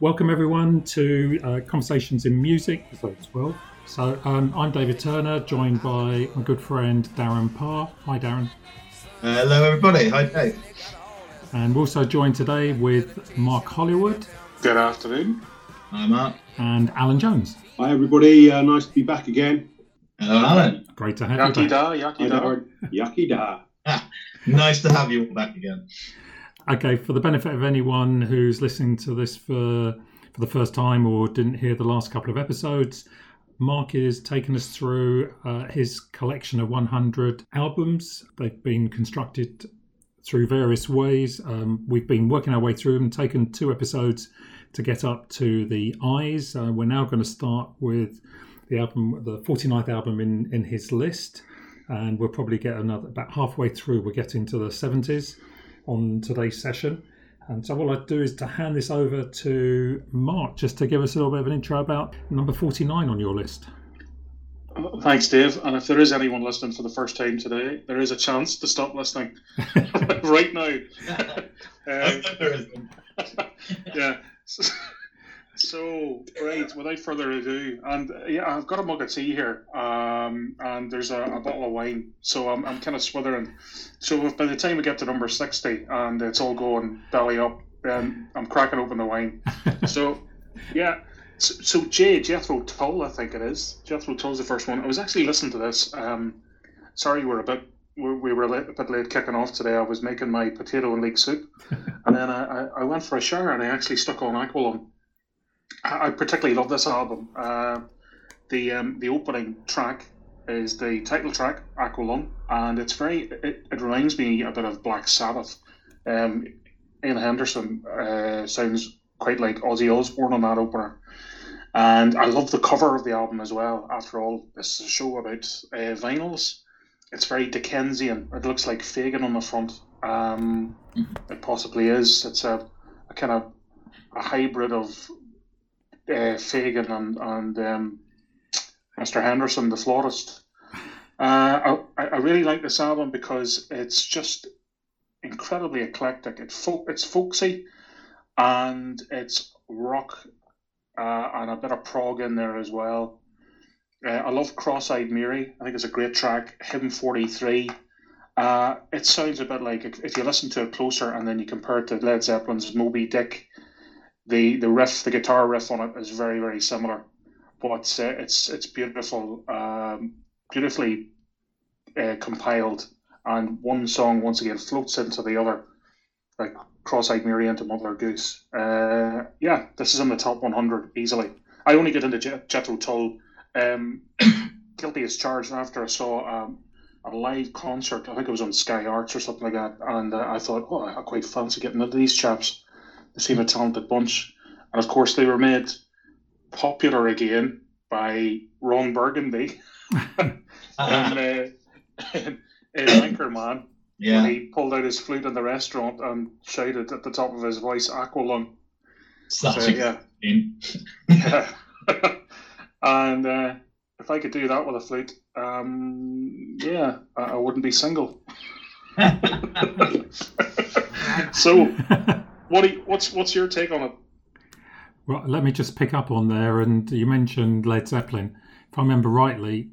Welcome everyone to uh, Conversations in Music, episode 12. So um, I'm David Turner, joined by my good friend Darren Parr. Hi, Darren. hello, everybody. Hi, Dave. And we're also joined today with Mark Hollywood. Good afternoon. Hi, Mark. And Alan Jones. Hi, everybody. Uh, nice to be back again. Hello, Alan. Great to have Yaki you back. da, yaki da. Yucky da. Nice to have you all back again. Okay, for the benefit of anyone who's listening to this for for the first time or didn't hear the last couple of episodes, Mark is taking us through uh, his collection of 100 albums. They've been constructed through various ways. Um, we've been working our way through them, taken two episodes to get up to the eyes. Uh, we're now going to start with the album, the 49th album in, in his list, and we'll probably get another about halfway through. We'll get into the 70s on today's session. And so, what I'd do is to hand this over to Mark just to give us a little bit of an intro about number 49 on your list. Thanks, Dave. And if there is anyone listening for the first time today, there is a chance to stop listening right now. Um, There isn't. yeah. So, right, without further ado, and yeah, I've got a mug of tea here, um, and there's a, a bottle of wine, so I'm, I'm kind of swithering. So, if by the time we get to number 60 and it's all going belly up, then I'm cracking open the wine. So, yeah. So, so Jay Jethro Tull, I think it is. Jethro Tull's the first one. I was actually listening to this. Um, sorry, we're a bit we we were a bit late kicking off today. I was making my potato and leek soup, and then I, I, I went for a shower and I actually stuck on Aqualung. I, particularly love this album. Uh, the um, the opening track is the title track Aqualung, and it's very it, it reminds me a bit of Black Sabbath. Um, Ian Henderson uh, sounds quite like Ozzy Osbourne on that opener. And I love the cover of the album as well. After all, this is a show about uh, vinyls. It's very Dickensian. It looks like Fagin on the front. Um, it possibly is. It's a, a kind of a hybrid of uh, Fagin and, and um, Mr. Henderson, the florist. Uh, I, I really like this album because it's just incredibly eclectic. It folk, it's folksy and it's rock uh, and a bit of prog in there as well. Uh, I love Cross-Eyed Mary. I think it's a great track. Hymn 43. Uh, it sounds a bit like if you listen to it closer and then you compare it to Led Zeppelin's Moby Dick, the, the riff, the guitar riff on it is very very similar, but uh, it's it's beautiful, um, beautifully uh, compiled, and one song once again floats into the other, like Cross-Eyed Mary into Mother Goose. Uh, yeah, this is in the top 100 easily. I only get into Jet- Jethro Tull um, guilty as charged after I saw um, a live concert. I think it was on Sky Arts or something like that, and uh, I thought, oh, I quite fancy getting into these chaps. They seem a talented bunch, and of course they were made popular again by Ron Burgundy and uh, in Anchorman yeah. when he pulled out his flute in the restaurant and shouted at the top of his voice, "Aqualung." Such So, yeah. Yeah. and uh, if I could do that with a flute, um, yeah, I, I wouldn't be single. so, what you, what's what's your take on it? Well, let me just pick up on there. And you mentioned Led Zeppelin. If I remember rightly,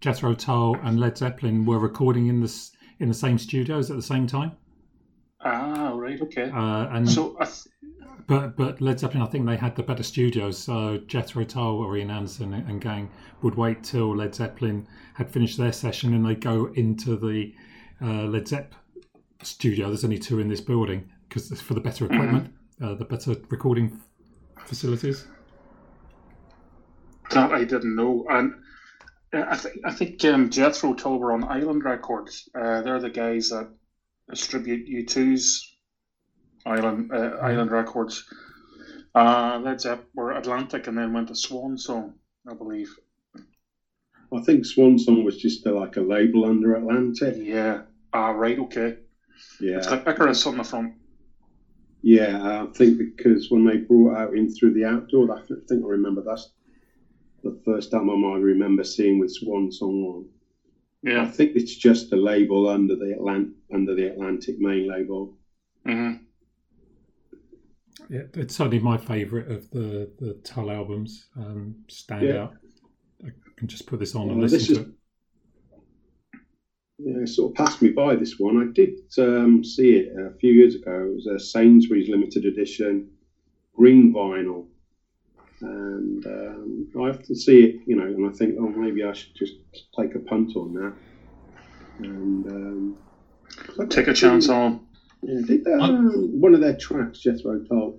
Jethro Tull and Led Zeppelin were recording in this in the same studios at the same time. Ah, right, okay. Uh, and So, I th- but but Led Zeppelin, I think they had the better studios. So Jethro Tull or Ian Anderson and gang would wait till Led Zeppelin had finished their session and they'd go into the uh, Led Zepp studio. There's only two in this building because it's for the better equipment, uh, the better recording facilities. that I didn't know, and uh, I think I think um, Jethro Tull were on Island Records. Uh, they're the guys that distribute U2's Island uh, Island Records. Uh, Led Zepp were Atlantic, and then went to Swan Song, I believe. I think Swan Song was just uh, like a label under Atlantic. Yeah. Ah, right. Okay. It's Yeah, got Icarus on the front. yeah. I think because when they brought out in through the outdoor, I think I remember that's the first album I remember seeing with Swan Song on. Yeah, I think it's just a label under the Atlant under the Atlantic main label. hmm Yeah, it's certainly my favourite of the the Tull albums. Um, stand Yeah. out. I can just put this on and listen this to is- it. Yeah, it sort of passed me by this one. I did um, see it a few years ago. It was a Sainsbury's limited edition green vinyl. And um, I often see it, you know, and I think, oh, maybe I should just take a punt on that. And um, Take a chance on. Yeah, did um, one of their tracks, Jethro Tull,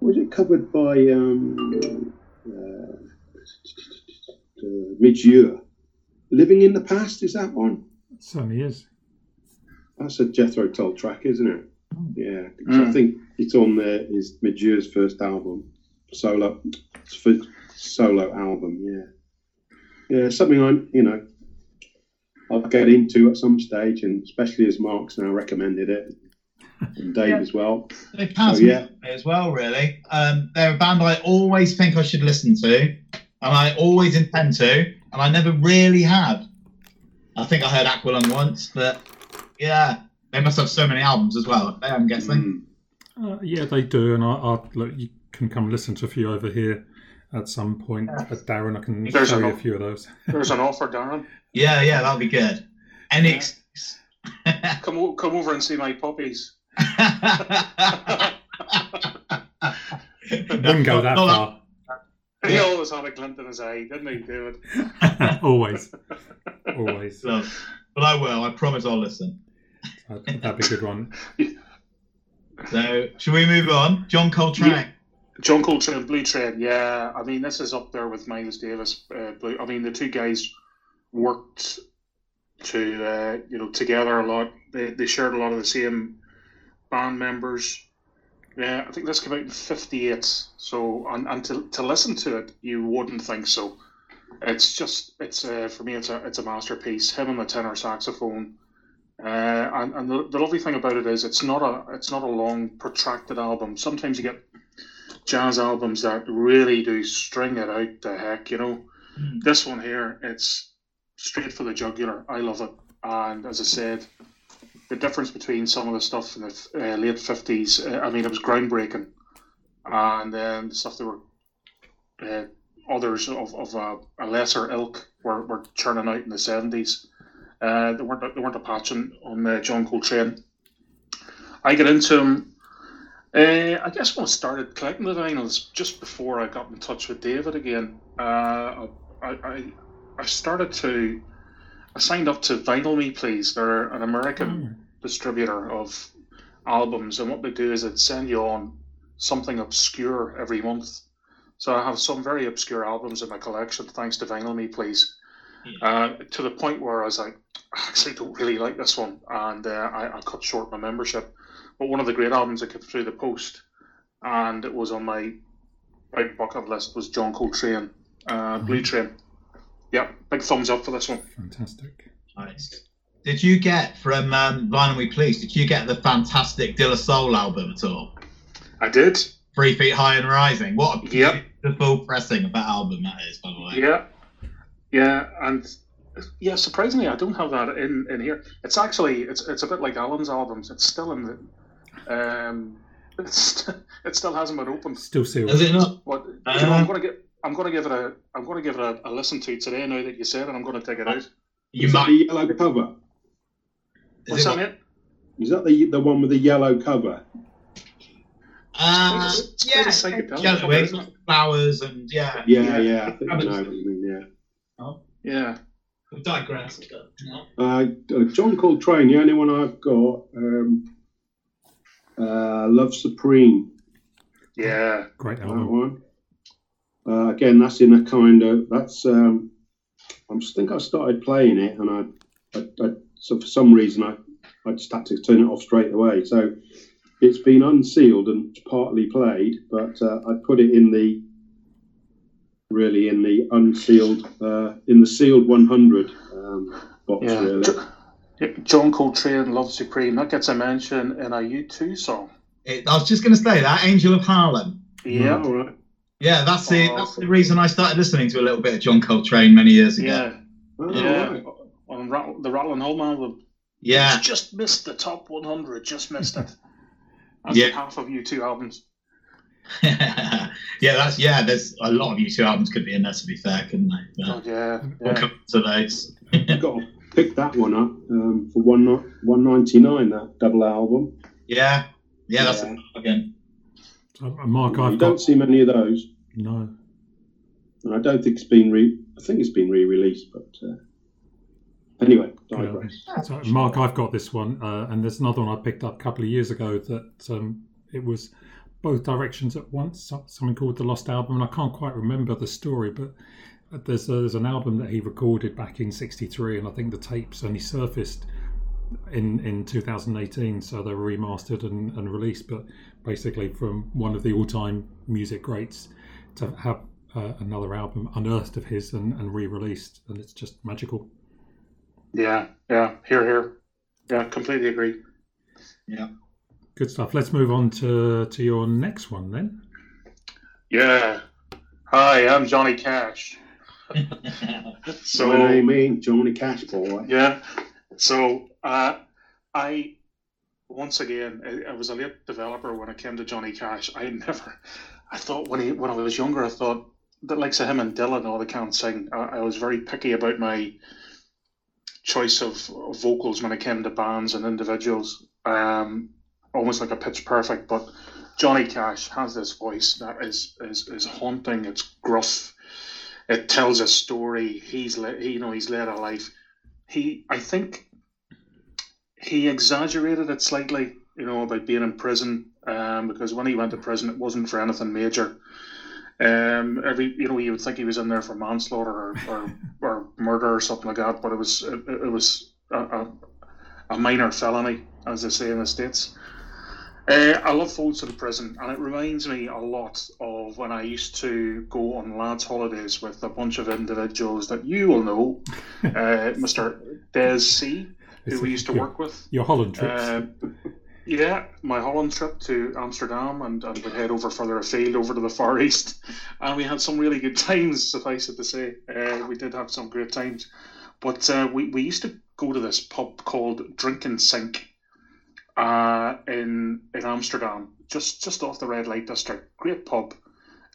was it covered by um, uh, uh, Midge Ure? Living in the Past, is that one? It certainly is. That's a Jethro Tull track, isn't it? Yeah, 'cause I Mm. think it's on there. Is Midge Ure's first album, solo, f- solo album. Yeah, yeah, something I'm, you know, I'll get into at some stage, and especially as Mark's now recommended it, and Dave Yeah. as well. They passed Oh, yeah. me as well, really. Um, they're a band I always think I should listen to, and I always intend to, and I never really have. I think I heard Aqualung once, but yeah, they must have so many albums as well. I'm guessing. Mm. Uh, yeah, they do, and I, I look. You can come listen to a few over here at some point. Yeah. At Darren, I can There's show you a few of those. There's an offer, Darren. Yeah, yeah, that'll be good. Any excuse. Come o- come over and see my puppies. Wouldn't go that far. He always had a glint in his eye, didn't he, David? Always, always. So, but I will. I promise I'll listen. That'd, that'd be a good one. So, should we move on? John Coltrane. Yeah. John Coltrane, Blue Train. Yeah, I mean this is up there with Miles Davis. Uh, Blue. I mean the two guys worked to uh, you know together a lot. They, they shared a lot of the same band members. Yeah, I think this came out in '58. So and, and to, to listen to it, you wouldn't think so. It's just it's uh, for me it's a it's a masterpiece. Him and the tenor saxophone. Uh, and and the, the lovely thing about it is it's not a it's not a long protracted album. Sometimes you get jazz albums that really do string it out the heck, you know. Mm. This one here, it's straight for the jugular. I love it. And as I said, the difference between some of the stuff in the uh, late 50s, uh, I mean, it was groundbreaking. And then the stuff that were uh, others of, of a, a lesser ilk were, were churning out in the 70s. Uh, they weren't they weren't a patch on, on uh, John Coltrane. I get into him uh, I guess when I started collecting the vinyls, just before I got in touch with David again, I, I I started to I signed up to Vinyl Me Please. They're an American distributor of albums, and what they do is they send you on something obscure every month. So I have some very obscure albums in my collection, thanks to Vinyl Me Please. Uh, to the point where I was like, I actually don't really like this one, and uh, I, I cut short my membership. But one of the great albums that came through the post, and it was on my right bucket list, was John Coltrane, uh, Blue Train. Yeah, big thumbs up for this one. Fantastic. Nice. Did you get from um, Vinyl Me Please? Did you get the fantastic De La Soul album at all? I did. Three Feet High and Rising. What a Yep. beautiful pressing of that album that is, by the way. Yeah, yeah, and yeah, surprisingly, I don't have that in, in here. It's actually it's it's a bit like Alan's albums. It's still in the um, it's, it still hasn't been opened. Still sealed. Is it not? But you know, I'm Uh, gonna get I'm gonna give it a I'm gonna give it a, a listen to today. Now that you said it, I'm gonna take it out. You Is that might. the yellow cover? What's Is that, what- mate? Is that the the one with the yellow cover? Uh, It's yeah, quite a yellow cover, wings, flowers, and yeah. Yeah, yeah. I think I know what you mean. Yeah. Oh. Yeah. We'll digress. Uh, uh, John Coltrane, the only one I've got. Um, uh, Love Supreme, Yeah. Great that album. one. Uh, again, that's in a kind of that's. Um, I think I started playing it, and I, I, I so for some reason I, I just had to turn it off straight away. So it's been unsealed and partly played, but uh, I put it in the really in the unsealed uh, in the sealed 100 um, box. Yeah. Really. John Coltrane, Love Supreme. That gets a mention in a U2 song. It, I was just going to say that Angel of Harlem. Yeah. All right. Yeah, that's the Oh. that's the reason I started listening to a little bit of John Coltrane many years ago. Yeah. Oh, Yeah. right. On Rat- the Rattle and Hum album. Yeah, It's just missed the top 100. Just missed it. That's Yeah. half of U2 albums. yeah, that's yeah. There's a lot of U2 albums could be in there. To be fair, couldn't they? Oh, But yeah, we'll yeah. come to those. I've got to pick that one up um, for one one ninety nine. That double album. yeah, yeah. That's Yeah. again. Uh, Mark, I've don't see many of those, no. and I don't think it's been re. I think it's been re-released, but uh, anyway, digress. So, Mark, I've got this one, uh, and there's another one I picked up a couple of years ago that um, it was both directions at once. Something called the Lost Album, and I can't quite remember the story, but there's a, there's an album that he recorded back in '63, and I think the tapes only surfaced in in 2018, so they were remastered and, and released. But basically, from one of the all-time music greats to have uh, another album unearthed of his and, and re-released, and it's just magical. Yeah, yeah. Here, here. Yeah, completely agree. Yeah. Good stuff. Let's move on to to your next one then. Yeah. Hi, I'm Johnny Cash. So, So my name ain't Johnny Cash boy. Yeah. So uh, I once again I, I was a late developer when it came to Johnny Cash. I never I thought when he when I was younger I thought the likes of him and Dylan all they can't sing. I, I was very picky about my choice of, vocals when it came to bands and individuals. Um, almost like a pitch perfect, but Johnny Cash has this voice that is is, is haunting. It's gruff. It tells a story. He's le- he, you know he's led a life he I think he exaggerated it slightly, you know, about being in prison. Um, because when he went to prison, it wasn't for anything major. Um, every you know, you would think he was in there for manslaughter or, or, or murder or something like that, but it was it, it was a, a, a minor felony, as they say in the states. Uh, I love Folsom Prison, and it reminds me a lot of when I used to go on lads' holidays with a bunch of individuals that you will know, uh, Mr. Des C, who we used to your, work with. Your Holland trips. Uh, yeah, my Holland trip to Amsterdam, and, and we'd head over further afield, over to the Far East, and we had some really good times. Suffice it to say, uh, we did have some great times. But uh, we we used to go to this pub called Drink and Sink uh, in in Amsterdam, just just off the red light district. Great pub,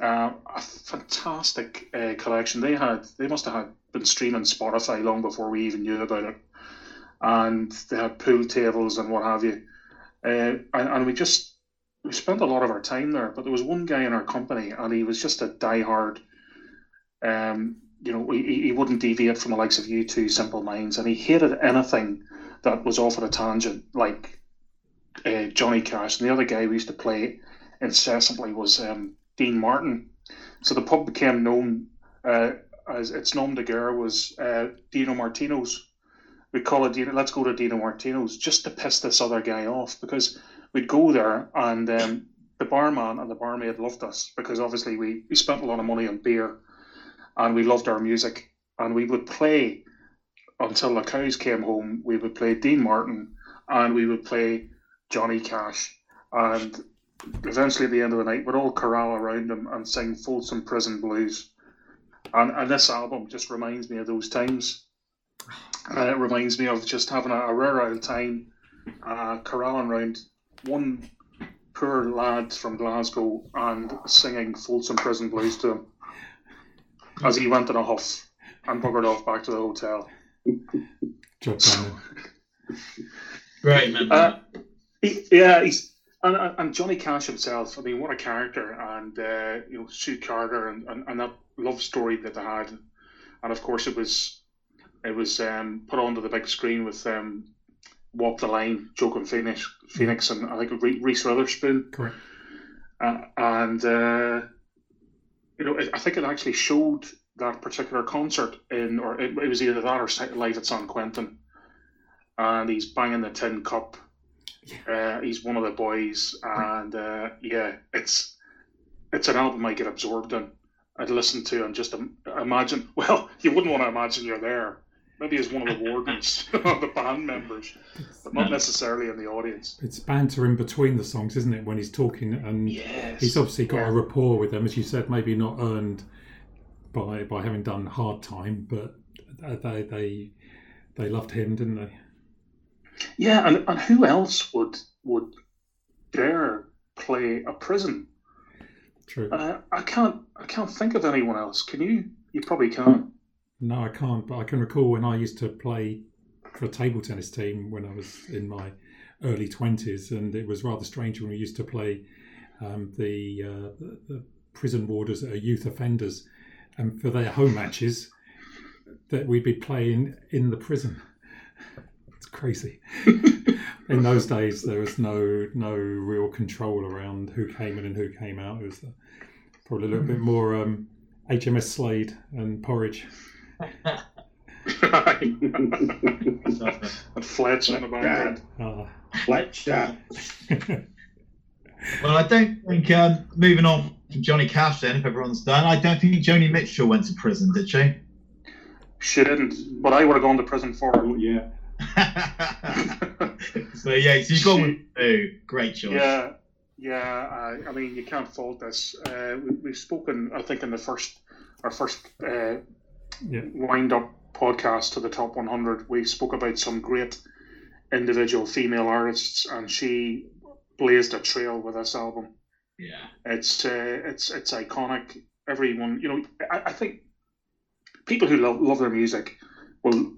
uh, a fantastic uh, collection. They had they must have had been streaming Spotify long before we even knew about it, and they had pool tables and what have you. Uh, and, and we just we spent a lot of our time there. But there was one guy in our company, and he was just a diehard. Um, you know, he, he wouldn't deviate from the likes of U2 Simple Minds, and he hated anything that was off at a tangent, like uh, Johnny Cash. And the other guy we used to play incessantly was um, Dean Martin. So the pub became known uh, as its nom de guerre was uh, Dino Martino's. We call it Dino. Let's go to Dino Martino's just to piss this other guy off because we'd go there and um, the barman and the barmaid loved us because obviously we, we spent a lot of money on beer and we loved our music and we would play until the cows came home. We would play Dean Martin and we would play Johnny Cash and eventually at the end of the night we'd all corral around him and sing Folsom Prison Blues. And, and this album just reminds me of those times. Uh, it reminds me of just having a, a rare old time uh, corralling around one poor lad from Glasgow and singing Folsom Prison Blues to him as he went in a huff and buggered off back to the hotel. Job done. Great man. Uh, he, yeah, he's and, and and Johnny Cash himself. I mean, what a character! And uh, you know, June Carter and, and, and that love story that they had, and of course it was it was um, put onto the big screen with um, Walk the Line, Joaquin Phoenix, Phoenix, and I think Re- Reese Witherspoon. Correct. Uh, and uh, you know, I think it actually showed that particular concert in, or it, it was either that or live at San Quentin, and he's banging the tin cup. Uh, he's one of the boys, and uh, yeah, it's it's an album I get absorbed in. I'd listen to and just im- imagine. Well, you wouldn't want to imagine you're there. Maybe as one of the wardens, of the band members, but not necessarily in the audience. It's banter in between the songs, isn't it? When he's talking, and Yes, he's obviously got Yeah. a rapport with them, as you said. Maybe not earned by by having done hard time, but they they they loved him, didn't they? Yeah, and, and who else would would dare play a prison? True. Uh, I can't. I can't think of anyone else. Can you? You probably can. No, I can't. But I can recall when I used to play for a table tennis team when I was in my early twenties, and it was rather strange when we used to play um, the, uh, the prison warders that are youth offenders, and for their home matches, that we'd be playing in the prison. It's crazy. in those days, there was no no real control around who came in and who came out. It was uh, probably a little bit more um, HMP Slade and Porridge. And Fletch in the background. Ah. Fletcher. Well, I don't think, um, moving on from Johnny Cash then, if everyone's done, I don't think Joni Mitchell went to prison, did she? She didn't, but I would have gone to prison for her. Oh, yeah. so, yeah, so you've gone with two. Great choice. Yeah, yeah. I, I mean, you can't fault this. Uh, we, we've spoken, I think, in the first our first uh, Yeah. wind up podcast to the top 100. We spoke about some great individual female artists, and she blazed a trail with this album. Yeah. It's uh, it's it's iconic. Everyone, you know, I, I think people who love, love their music will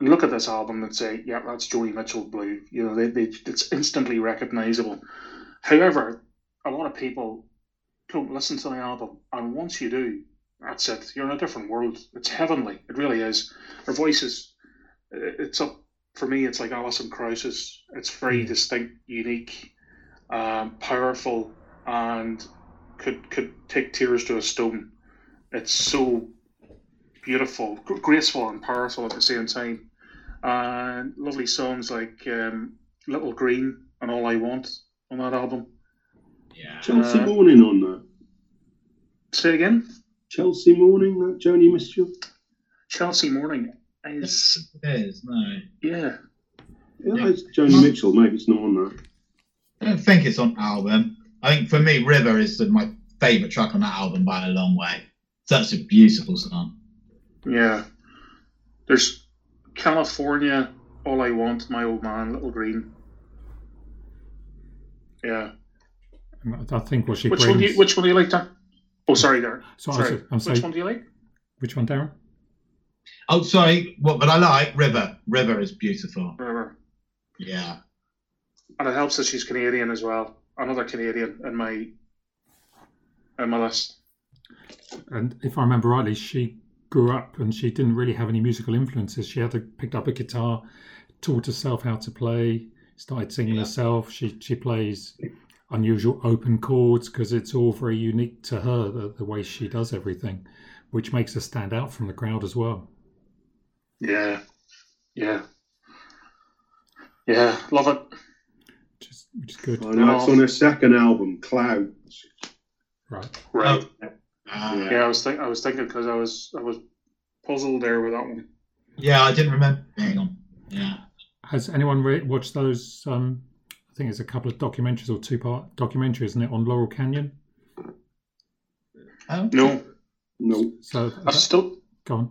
look at this album and say, "Yeah, that's Joni Mitchell Blue." You know, they, they it's instantly recognizable. However, a lot of people don't listen to the album, and once you do, that's it. You're in a different world. It's heavenly. It really is. Her voice is. It's up for me. It's like Alison Krauss's. It's very distinct, unique, um, powerful, and could could take tears to a stone. It's so beautiful, graceful, and powerful at the same time. And lovely songs like um, "Little Green" and "All I Want" on that album. Yeah. Chelsea Uh, Morning on that. Say it again. Chelsea Morning, that Joni Mitchell. Chelsea Morning is It is, no. yeah. Yeah, Yeah. it's Joni Mitchell. Maybe it's not on that. I don't think it's on album. I think for me, River is the, my favourite track on that album by a long way. That's a beautiful song. Yeah. There's California, All I Want, My Old Man, Little Green. Yeah. I think what she Which brings. one do you which one do you like, Dan? Oh sorry, Darren. so I was- Sorry. I'm which one do you like? which one, Darren? Oh, sorry. What? But I like River. River is beautiful. Whatever. Yeah. And it helps that she's Canadian as well. Another Canadian in my in my list. And if I remember rightly, she grew up and she didn't really have any musical influences. She had to picked up a guitar, taught herself how to play, started singing Yeah. herself. She she plays unusual open chords because it's all very unique to her the, the way she does everything, which makes her stand out from the crowd as well. Yeah. Yeah. Yeah. Love it. Which is which is good. I know it's on her second album, Clouds. Right. Right. Uh, Yeah. Yeah, I was think I was thinking because I was I was puzzled there with that one. yeah, I didn't remember. Hang on. Yeah. Has anyone re- watched those? Um, I think it's a couple of documentaries or two part documentaries, isn't it, on Laurel Canyon? Oh. No, No, So I've still go on.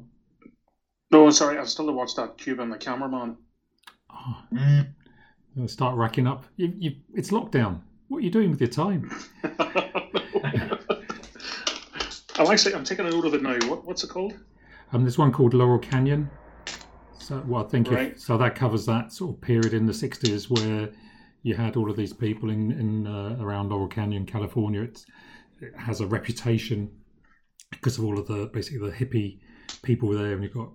no. Sorry, I've still to watch that Cuban the cameraman. Oh, Mm. I'll start racking up. You, you, it's lockdown. What are you doing with your time? I'm actually I'm taking a note of it now. What what's it called? Um, there's one called Laurel Canyon. So, well, I think Right. if, so. That covers that sort of period in the '60s where you had all of these people in in uh, around Laurel Canyon, California. It's, it has a reputation because of all of the basically the hippie people there, and you've got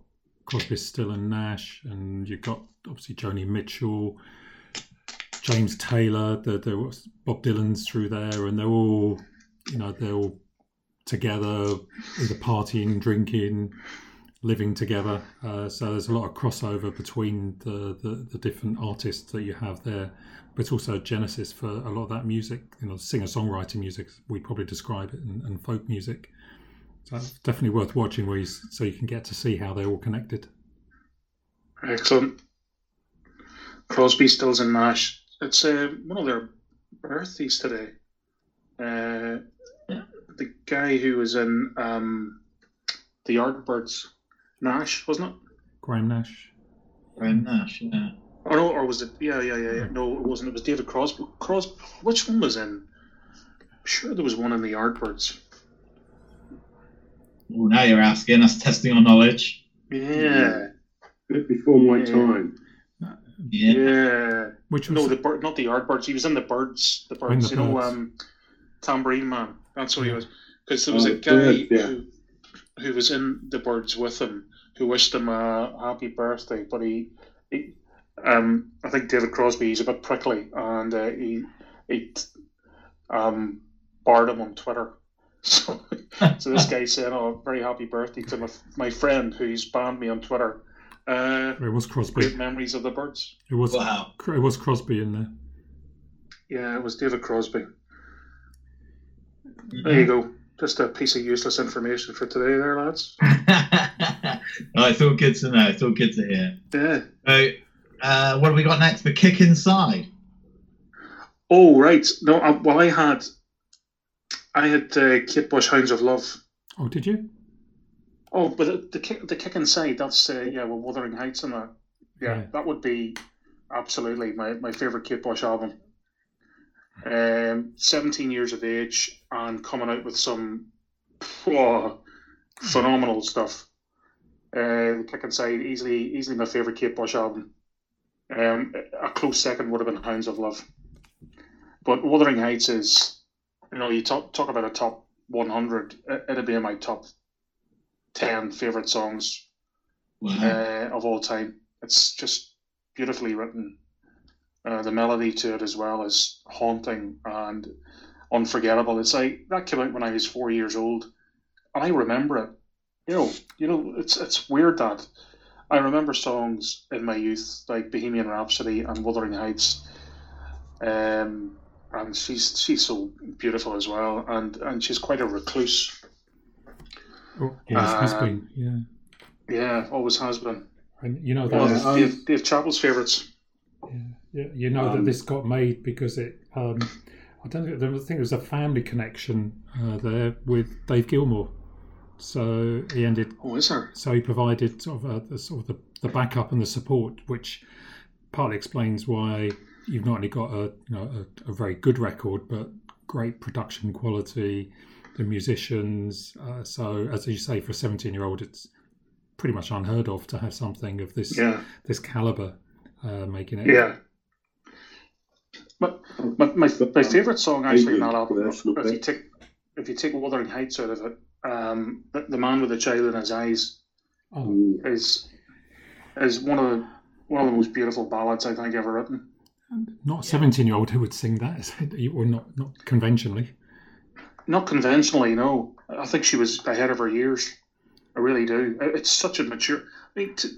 Crosby, Stills and Nash, and you've got obviously Joni Mitchell, James Taylor. There, there was Bob Dylan's through there, and they're all, you know, they're all together, either partying, drinking, living together. Uh, so there's a lot of crossover between the, the, the different artists that you have there. But also genesis for a lot of that music, you know, singer-songwriter music, we'd probably describe it, and, and folk music. So it's definitely worth watching, where you, so you can get to see how they're all connected. Excellent. Crosby, Stills, and Nash. It's uh, one of their birthdays today. Uh. The guy who was in um, the Yardbirds, Nash, wasn't it? Graham Nash. Graham Nash. Yeah. Or no, or was it? Yeah, yeah, yeah. yeah. No, it wasn't. It was David Crosby. Crosby. Which one was in? sure there was one in the Yardbirds. Oh, now you're asking. That's testing our knowledge. Yeah, A bit before my Yeah. time. Yeah. yeah. Which was No, the bird, not the Yardbirds. He was in the Byrds. The Oh, Byrds. the you know, um, Tambourine Man. That's what he was. Because there was Oh, a guy yeah. who, who was in the Byrds with him, who wished him a happy birthday, but he, he um, I think David Crosby. He's a bit prickly, and uh, he he um, barred him on Twitter. So, so this guy said, "Oh, very happy birthday to my, my friend who's banned me on Twitter." Uh, it was Crosby. great memories of the Byrds. It was Wow. it was Crosby in there. Yeah, it was David Crosby. There you go. Just a piece of useless information for today, there, lads. no, it's all good to know. It's all good to hear. Yeah. So, uh, what have we got next? The kick inside. Oh, right. No, I, well, I had, I had uh, Kate Bush Hounds of Love. Oh, did you? Oh, but the, the kick, the kick inside. That's uh, yeah, with Wuthering Heights and that. Yeah, Yeah. that would be absolutely my, my favorite Kate Bush album. Um, seventeen years of age and coming out with some oh, phenomenal stuff. Uh, the kick inside easily easily my favorite Kate Bush album. Um, a close second would have been Hounds of Love, but Wuthering Heights is, you know, you talk talk about a top one hundred. It'd be in my top ten favorite songs Wow. uh, of all time. It's just beautifully written. Uh, the melody to it as well is haunting and unforgettable. It's like that came out when I was four years old, and I remember it. You know, you know, it's it's weird that I remember songs in my youth like Bohemian Rhapsody and Wuthering Heights. Um, and she's she's so beautiful as well, and and she's quite a recluse. Oh, yes, has Um, been. Yeah. Yeah, always has been. And you know that of um, Dave, Dave Chappell's favourites. Yeah, you know that Um, this got made because it. Um, I don't think, I think it was a family connection uh, there with Dave Gilmour. So he ended. Oh, is there? So he provided sort of uh, the sort of the, the backup and the support, which partly explains why you've not only got a you know a, a very good record, but great production quality, the musicians. Uh, so as you say, for a seventeen-year-old, it's pretty much unheard of to have something of this Yeah, this caliber uh, making it. yeah. But my, my, my favourite song actually in that album, if you take if you take Wuthering Heights out of it, um, the, the man with the child in his eyes Oh, is is one of the one of the most beautiful ballads I think ever written. not a seventeen-year-old who would sing that, is it? or not not conventionally. Not conventionally, no. I think she was ahead of her years. I really do. It's such a mature. I mean, to,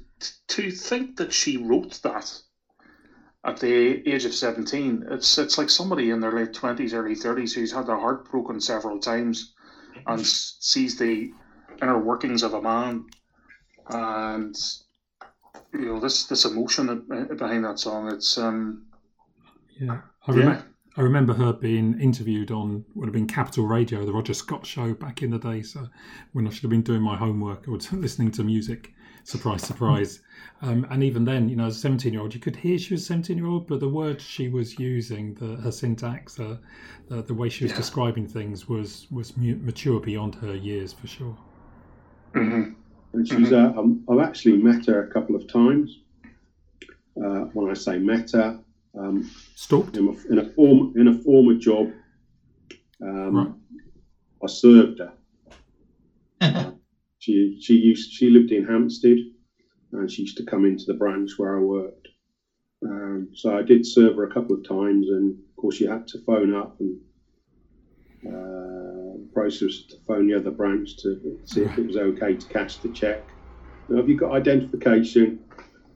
to think that she wrote that at the age of seventeen, it's it's like somebody in their late twenties, early thirties who's had their heart broken several times and sees the inner workings of a man, and you know this this emotion behind that song. It's um Yeah, I yeah. remember. I remember her being interviewed on would have been Capital Radio, the Roger Scott show back in the day. So when I should have been doing my homework or listening to music, surprise, surprise. Um, and even then, you know, as a seventeen-year-old, you could hear she was a seventeen-year-old, but the words she was using, the, her syntax, uh, the, the way she was Yeah. describing things was was mature beyond her years for sure. hmm And she's, uh, um, I've actually met her a couple of times. Uh, when I say met her, um, Stalked. in, a, in a form in a former job, um, Right. I served her. She she used she lived in Hampstead, and she used to come into the branch where I worked. Um, so I did serve her a couple of times, and of course you had to phone up and uh, the process was to phone the other branch to see if it was okay to cash the check. Now, have you got identification?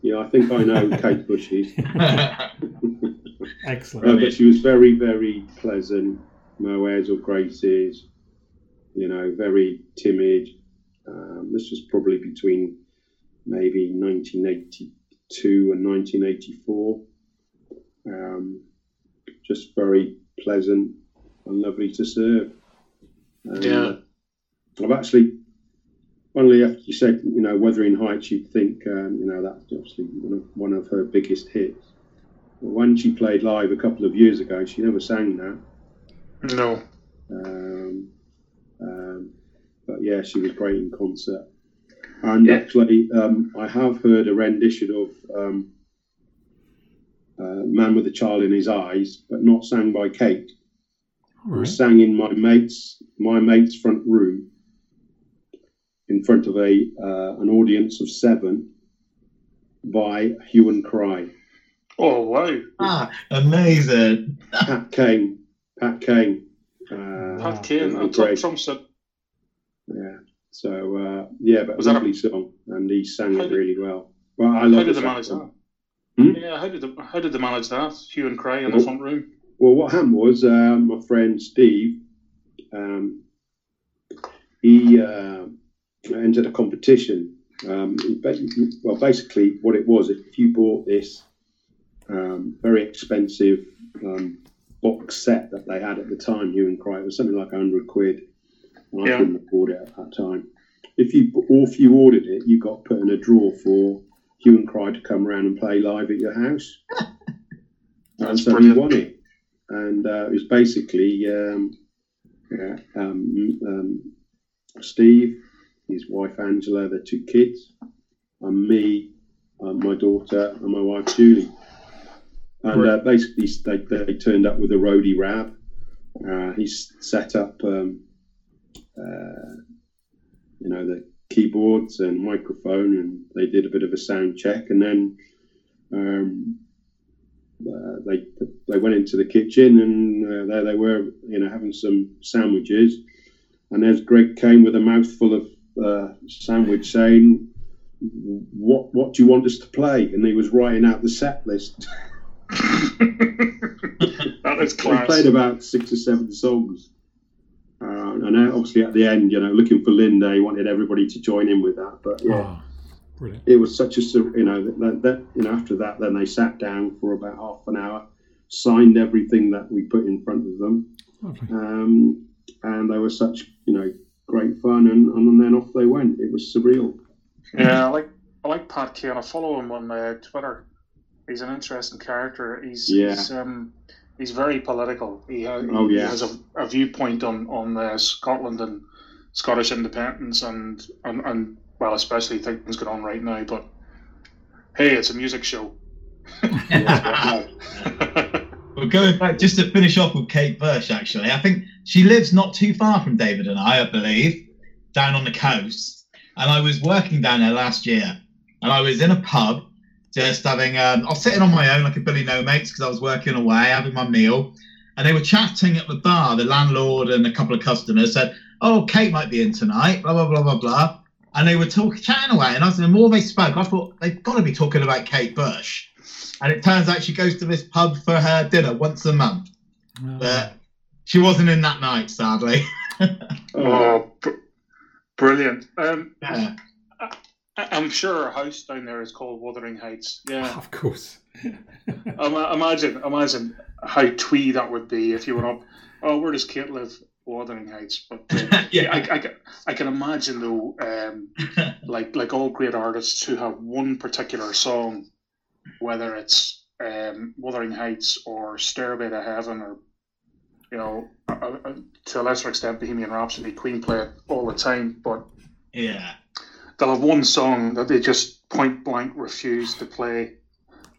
Yeah, I think I know Kate Bush is. Excellent. Uh, but she was very, very pleasant, no airs or graces, you know, very timid. Um, this was probably between maybe 1982 and 1984. Um, just very pleasant and lovely to serve. And, Yeah. I've actually, funnily after you said, you know, Wuthering Heights, you'd think, um, you know, that's obviously one of, one of her biggest hits. Well, when she played live a couple of years ago, she never sang that. No. Um, um, but yeah, she was great in concert. And Yeah. actually, um, I have heard a rendition of um, uh, "Man with a Child in His Eyes," but not sang by Kate. All It right. was sang in my mate's my mate's front room, in front of a uh, an audience of seven, by Hue and Cry. Oh wow, Ah, amazing. Pat Kane, Pat Kane. Uh, Pat Kane, and a top Greg. trumpet. Yeah. So uh, yeah, but Was a that a- lovely song, and he sang How it did- really well. Well, I How love did the they manage that? Hmm? Yeah, how did they, how did they manage that? Hue and Cry in the Well- front room. Well, what happened was uh, my friend Steve, um, he uh, entered a competition. Um, well, basically, what it was, if you bought this um, very expensive um, box set that they had at the time, Hue and Cry, it was something like 100 quid. And I Yeah. couldn't afford it at that time. If you or if you ordered it, you got put in a draw for Hue and Cry to come around and play live at your house. and That's so he brilliant. won it and uh, it was basically um, yeah, um, um, Steve, his wife Angela, their two kids, and me, and my daughter, and my wife Julie. And uh, basically, they, they turned up with a roadie rab. Uh, he set up, um, uh, you know, the keyboards and microphone, and they did a bit of a sound check, and then. Um, uh, they they went into the kitchen and uh, there they were, you know, having some sandwiches. And as Greg came with a mouthful of uh, sandwich, saying, "What what do you want us to play?" And he was writing out the set list. that is We class. played about six or seven songs. Uh, and obviously at the end, you know, looking for Linda, he wanted everybody to join in with that. But yeah, Oh, brilliant. it was such a you know that, that you know after that then they sat down for about half an hour signed everything that we put in front of them Lovely. um, and they were such you know great fun and, and then off they went it was surreal Yeah, I like I like Pat Kane. I follow him on uh, Twitter. He's an interesting character. He's Yeah. he's, um, he's very political. He, ha- Oh, he yeah. has a, a viewpoint on on uh, Scotland and Scottish independence and, and and well, especially things going on right now. But hey, it's a music show. Well, going back just to finish off with Kate Bush, actually, I think she lives not too far from David and I, I believe, down on the coast. And I was working down there last year, and I was in a pub, just having. Um, I was sitting on my own like a Billy No Mates because I was working away, having my meal, and they were chatting at the bar. The landlord and a couple of customers said, "Oh, Kate might be in tonight." Blah blah blah blah blah. And they were talking, chatting away, and I was the more they spoke, I thought they've got to be talking about Kate Bush. And it turns out she goes to this pub for her dinner once a month. Uh, But she wasn't in that night, sadly. oh, br- brilliant. Um, Yeah. I- I'm sure her house down there is called Wuthering Heights. Yeah. of course. Ima- imagine, imagine how twee that would be if you went up. Oh, where does Kate live? Wuthering Heights. But uh, yeah. I, I, I can imagine though, um, like like all great artists who have one particular song, whether it's um, Wuthering Heights or Stairway to Heaven or you know, uh, uh, to a lesser extent Bohemian Rhapsody, Queen play it all the time, but yeah. They'll have one song that they just point blank refuse to play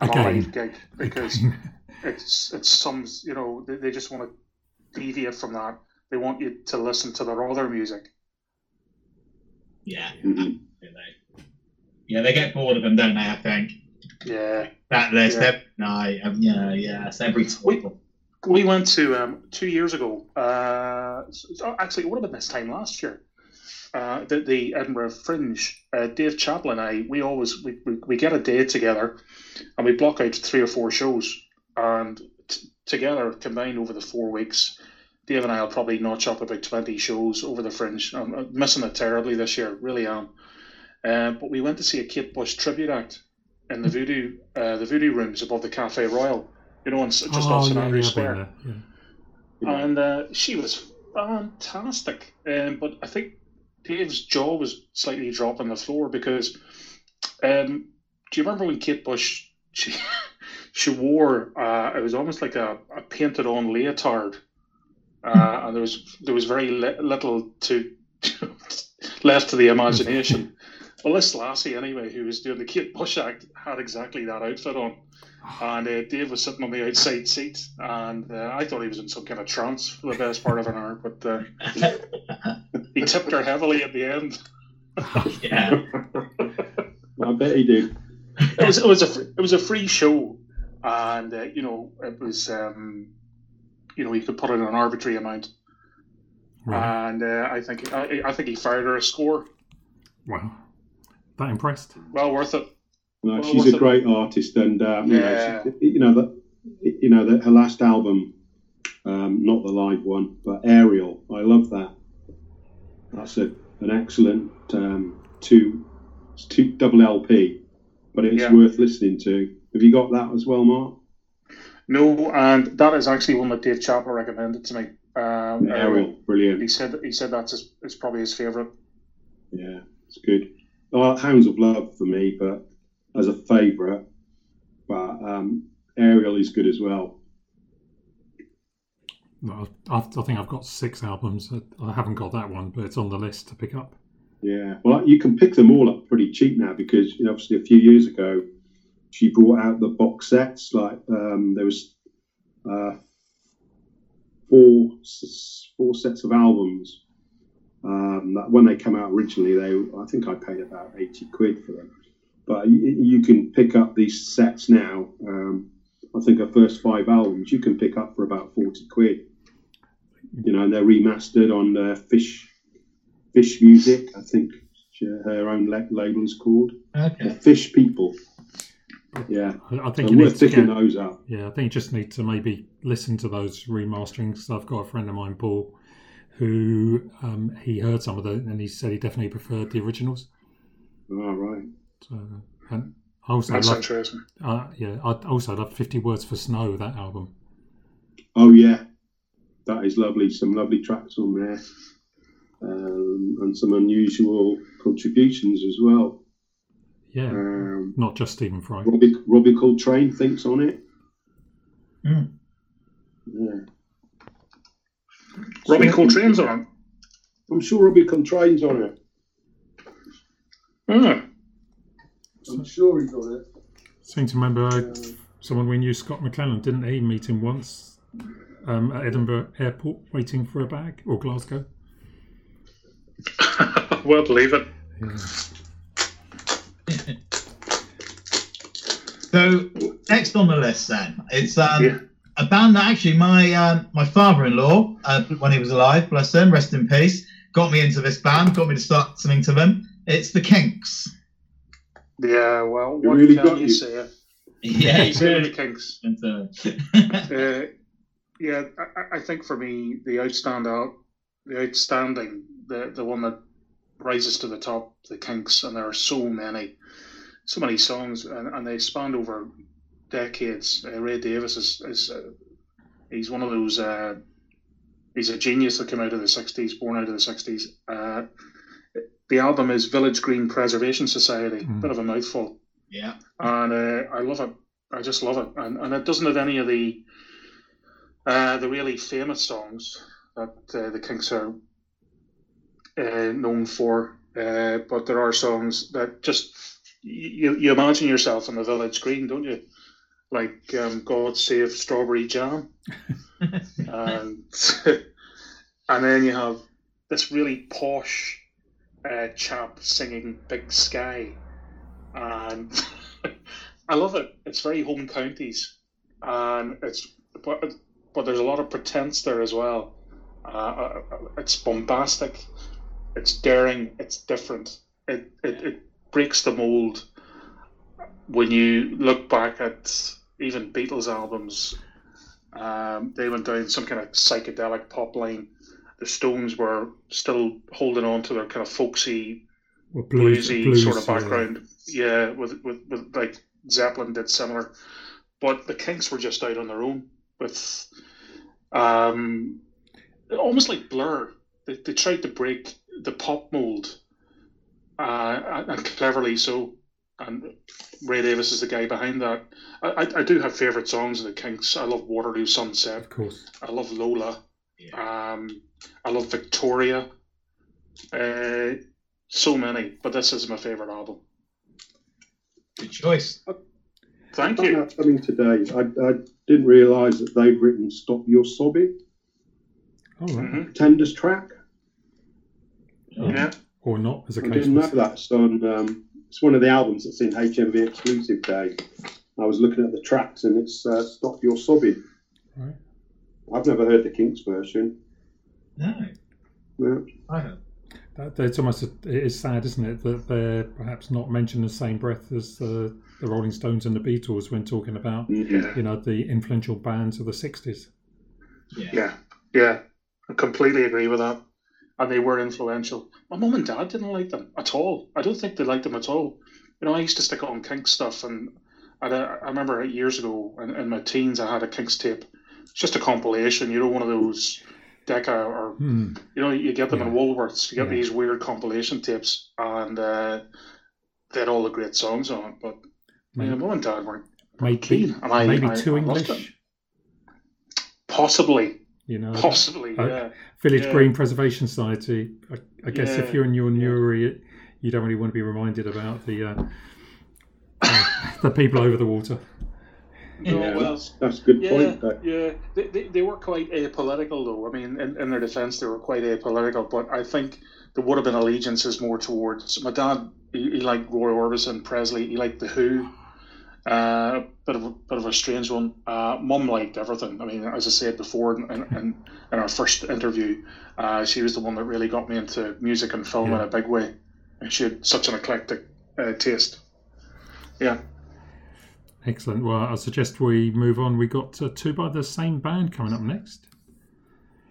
on live gig because Again. it's it's some you know they, they just want to deviate from that. They want you to listen to their other music. Yeah. Mhm. Yeah, they get bored of them, don't they? I think. Yeah, That list Yeah. every night. Um, yeah, yeah. It's every We- time. we went to um, two years ago. Uh, so- actually, it would have been this time last year. Uh, the, the Edinburgh Fringe. Uh, Dave Chaplin and I, we always we, we, we get a day together, and we block out three or four shows, and t- together combined over the four weeks, Dave and I will probably notch up about twenty shows over the Fringe. I'm, missing it terribly this year, really am. Uh, but we went to see a Kate Bush tribute act in the Voodoo uh, the Voodoo rooms above the Cafe Royal. You know, in, just off oh, St yeah, Andrews yeah, Square I've been there, yeah. and uh, she was fantastic. Um, but I think Dave's jaw was slightly dropping the floor because um, do you remember when Kate Bush she she wore uh, it was almost like a, a painted on leotard uh, and there was there was very li- little to left to the imagination. well, this lassie anyway, who was doing the Kate Bush act, had exactly that outfit on, and uh, Dave was sitting on the outside seat, and uh, I thought he was in some kind of trance for the best part of an hour, but uh, he tipped her heavily at the end. yeah. I bet he did. It was it was a it was a free show, and uh, you know it was um, you know you could put in an arbitrary amount, Right. and uh, I think I, I think he fired her a score. wow. That impressed. Well worth it. No, Well, she's a the- great artist, and um, you Yeah. know, she, you know that you know that her last album, um, not the live one, but Aerial. I love that. That's a, an excellent um, two, two double LP, but it's Yeah. worth listening to. Have you got that as well, Mark? No, and that is actually one that Dave Chappell recommended to me. Um, Aerial, brilliant. He said he said that's his, it's probably his favorite. Yeah, it's good. Well, Hounds of Love for me, but as a favourite, but um, Aerial is good as well. No, I, think I've got six albums. I- haven't got that one, but it's on the list to pick up. Yeah, well, you can pick them all up pretty cheap now because you know, obviously a few years ago she brought out the box sets. Like um, there was uh, four four sets of albums. Um, that when they come out originally, they I think I paid about eighty quid for them. But you, you can pick up these sets now. Um, I think her first five albums you can pick up for about forty quid. You know, and they're remastered on uh, Fish Fish Music, I think her own la- label is called. The Fish People. Yeah, I, I think so you need to picking get, those up. Yeah, I think you just need to maybe listen to those remasterings. I've got a friend of mine, Paul, who um, he heard some of them and he said he definitely preferred the originals. All right. So, and I also That's love, interesting. uh, yeah, I also love Fifty Words for Snow. That album. Oh yeah, that is lovely. Some lovely tracks on there, um, and some unusual contributions as well. Yeah, Um, not just Stephen Fry. Robbie, Robbie Coltrane thinks on it. Hmm. Yeah. Robbie So- Coltrane's on. I'm sure Robbie Coltrane's on it. Hmm. I'm sure he's on it. Seem to remember uh, someone we knew, Scott McClellan, didn't he? Meet him once um, at Edinburgh Airport, waiting for a bag, or Glasgow. well, believe it. Yeah. So next on the list, then it's um, Yeah. a band that actually my um, my father-in-law, uh, when he was alive, bless him, rest in peace, got me into this band, got me to start listening to them. It's the Kinks. Yeah. Well, It what really can got you you. say? Yeah, He's in the Kinks. into Uh, yeah, I, I think for me, the outstand out, the outstanding, the the one that rises to the top, the Kinks, and there are so many, so many songs, and, and they span over decades. Uh, Ray Davies is is uh, he's one of those. Uh, he's a genius that came out of the '60s, born out of the '60s. Uh, the album is Village Green Preservation Society. Mm. Bit of a mouthful yeah. and uh, I love it. I just love it, and and it doesn't have any of the uh, the really famous songs that uh, the Kinks are uh, known for. Uh, but there are songs that just you you imagine yourself in the village green, don't you? Like um, God Save Strawberry Jam, and and then you have this really posh uh, chap singing Big Sky, and I love it. It's very home counties, and it's but, but there's a lot of pretense there as well. Uh, uh, it's bombastic, it's daring, it's different. It, it it breaks the mold. When you look back at even Beatles albums, um, they went down some kind of psychedelic pop line. The Stones were still holding on to their kind of folksy Well, blues, bluesy blues, sort of yeah. background. Yeah, with, with with like Zeppelin did similar, but the Kinks were just out on their own with, um, almost like Blur. They, they tried to break the pop mold, uh, and cleverly so. And Ray Davies is the guy behind that. I, I, I do have favorite songs of the Kinks. I love Waterloo Sunset. Of course. I love Lola. Um, I love Victoria. Uh, so many, but this is my favorite album. Good choice. Thank I you. found out something today. I, I didn't realise that they'd written "Stop Your Sobbing," Oh, right. Mhm. Tender's track. Yeah. Or not, as a I case didn't know that. It's on. Um, it's one of the albums that's in HMV exclusive day. I was looking at the tracks, and it's uh, "Stop Your Sobbing." Right. I've never heard the Kinks version. No, Yeah. I have. That, that's almost it is sad, isn't it, that they're perhaps not mentioned in the same breath as uh, the Rolling Stones and the Beatles when talking about Yeah. you know the influential bands of the '60s. Yeah. Yeah. Yeah. I completely agree with that. And they were influential. My mum and dad didn't like them at all. I don't think they liked them at all. You know, I used to stick it on Kinks stuff, and I, I remember years ago in, in my teens, I had a Kinks tape. It's just a compilation, you know, one of those Decca or Hmm. you know, you get them in Woolworths. You get Yeah. these weird compilation tapes, and uh, they had all the great songs on it. But you know, Maybe, mum and dad weren't maybe, keen, and I maybe I- too I English. Possibly, You know, possibly, I- yeah. Village Yeah. Green Preservation Society. I, I guess if you're in your Newry, you don't really want to be reminded about the uh, uh, the people over the water. No, Yeah, well, that's, that's a good Yeah, point. But yeah. They, they, they were quite apolitical, though. I mean, in, in their defence, they were quite apolitical. But I think there would have been allegiances more towards my dad. He, he liked Roy Orbison, Presley. He liked the Who. Uh, bit of a bit of a strange one. Uh, Mum liked everything. I mean, as I said before, in, in, in our first interview, uh, she was the one that really got me into music and film in a big way. And she had such an eclectic uh, taste. Yeah. Excellent. Well, I suggest we move on. We got uh, two by the same band coming up next.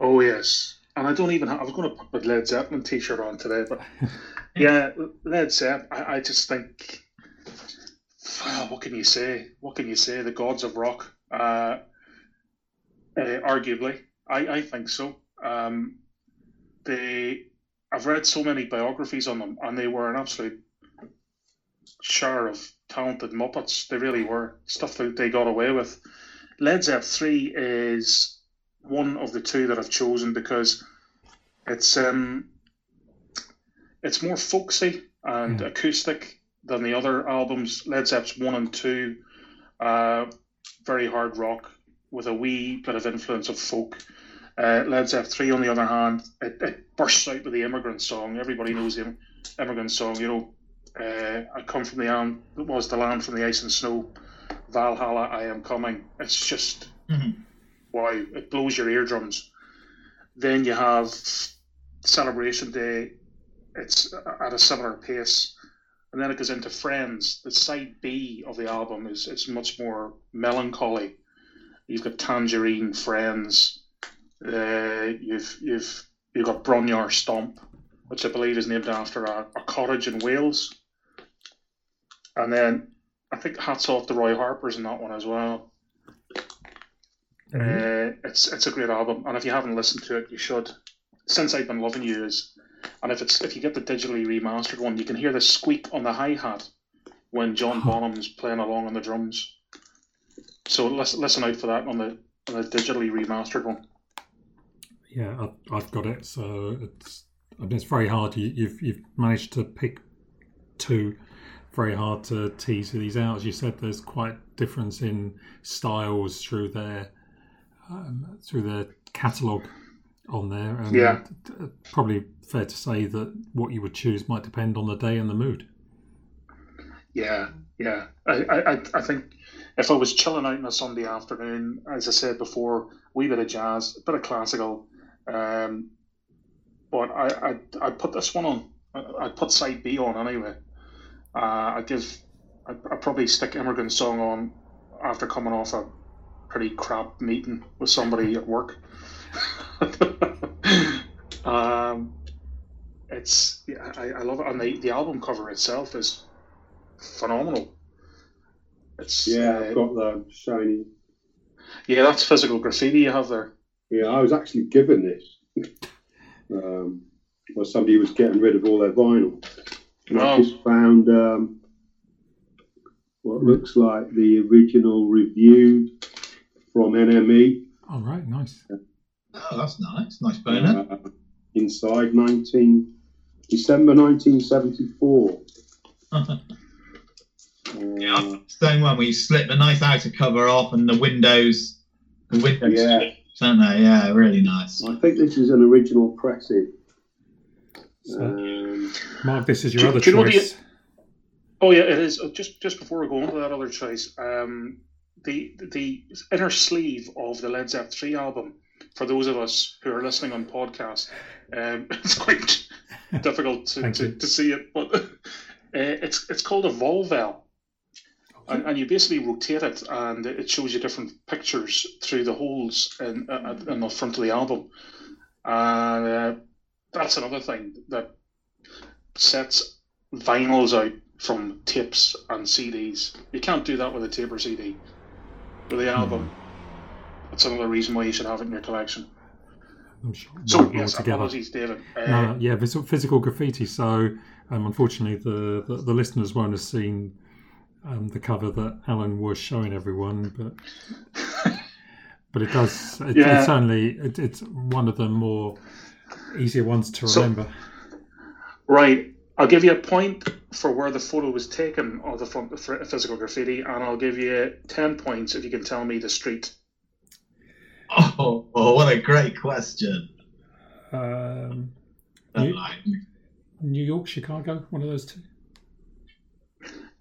Oh yes, and I don't even. Have, I was going to put my Led Zeppelin T-shirt on today, but yeah, Led Zepp. I, I just think, ah, what can you say? What can you say? The gods of rock. Uh, uh, arguably, I, I think so. Um, they. I've read so many biographies on them, and they were an absolute shower of talented muppets. They really were stuff that they got away with. Led Zepp three is one of the two that I've chosen because it's um it's more folksy and Mm. acoustic than the other albums. Led Zepp's one and two, uh, very hard rock with a wee bit of influence of folk. Uh, Led Zepp three, on the other hand, it, it bursts out with the immigrant song. Everybody knows the immigrant song. You know, uh, I come from the land it was the land from the ice and snow. Valhalla, I am coming. It's just Mhm. wow, it blows your eardrums. Then you have Celebration Day, it's at a similar pace. And then it goes into Friends. The side B of the album is it's much more melancholy. You've got Tangerine, Friends. Uh, you've you've you've got Bron-Y-Aur Stomp, which I believe is named after a, a cottage in Wales. And then I think hats off to Roy Harper's in that one as well. Uh, it's it's a great album, and if you haven't listened to it, you should. Since I've been loving you is, and if it's if you get the digitally remastered one, you can hear the squeak on the hi hat when John Bonham's playing along on the drums. So listen listen out for that on the on the digitally remastered one. Yeah, I've, I've got it. So it's I mean, it's very hard. You, you've you've managed to pick two. Very hard to tease these out. As you said, there's quite difference in styles through their um, through their catalogue on there. And Yeah. uh, probably fair to say that what you would choose might depend on the day and the mood. Yeah, yeah. I, I, I- I think if I was chilling out on a Sunday afternoon, as I said before, wee bit of jazz, a bit of classical, um, but I, I I put this one on. I, I'd put side B on anyway. Uh, I give. I I'd probably stick Immigrant Song on after coming off a pretty crap meeting with somebody at work. um, it's I, I love it, and the, the album cover itself is phenomenal. It's Yeah, uh, I've got the shiny. yeah, that's physical graffiti you have there. Yeah, I was actually given this. um, well, somebody was getting rid of all their vinyl. And Wow. I just found um, what looks like the original review from NME. All right, nice. Oh, that's nice. Nice boner. Uh, inside 19 December 1974. Yeah, Uh, Stone one where you slip the nice outer cover off and the windows, the windows, Yeah. don't they? Yeah, really nice. I think this is an original pressing. So- Um, Mark, this is your Do- other do you know the- choice. Oh yeah, it is. Uh, Just just before we go on to that other choice, um, the the inner sleeve of the Led Zeppelin three album. For those of us who are listening on podcast, um, it's quite difficult to, to, to see it, but uh, it's it's called a Volvel, and, and you basically rotate it, and it shows you different pictures through the holes in, uh, in the front of the album, and uh, that's another thing that sets vinyls out from tapes and CDs. You can't do that with a tape or CD. With the album, that's another reason why you should have it in your collection. I'm sure. So yes, together. apologies, David. Uh, No, yeah, physical graffiti. So, um, unfortunately, the, the, the listeners won't have seen um, the cover that Alan was showing everyone, but but it does. It, Yeah. It's only it, it's one of the more easier ones to So- remember. Right. I'll give you a point for where the photo was taken of the front of the physical graffiti, and I'll give you 10 points if you can tell me the street. Oh, oh, what a great question. um, Don't New York, Chicago, one of those two.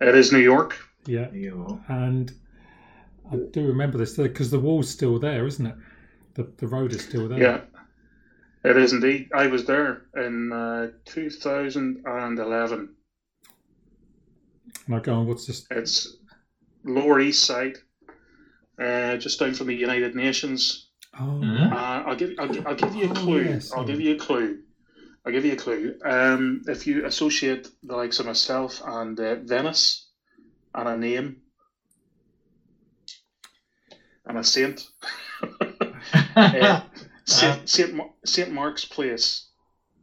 It is New York. Yeah, You- and I do remember this because the wall's still there, isn't it? The the road is still there. Yeah. It is indeed. I was there in uh, 2011. And I go on. What's this? It's Lower East Side, uh, just down from the United Nations. Oh, Uh, I'll give I'll, I'll give you a Oh, clue. yes, I'll oh. give you a clue. I'll give you a clue. Um, if you associate the likes of myself and uh, Venice and a name and a saint, uh, Saint, Saint, Mar- Saint Mark's Place.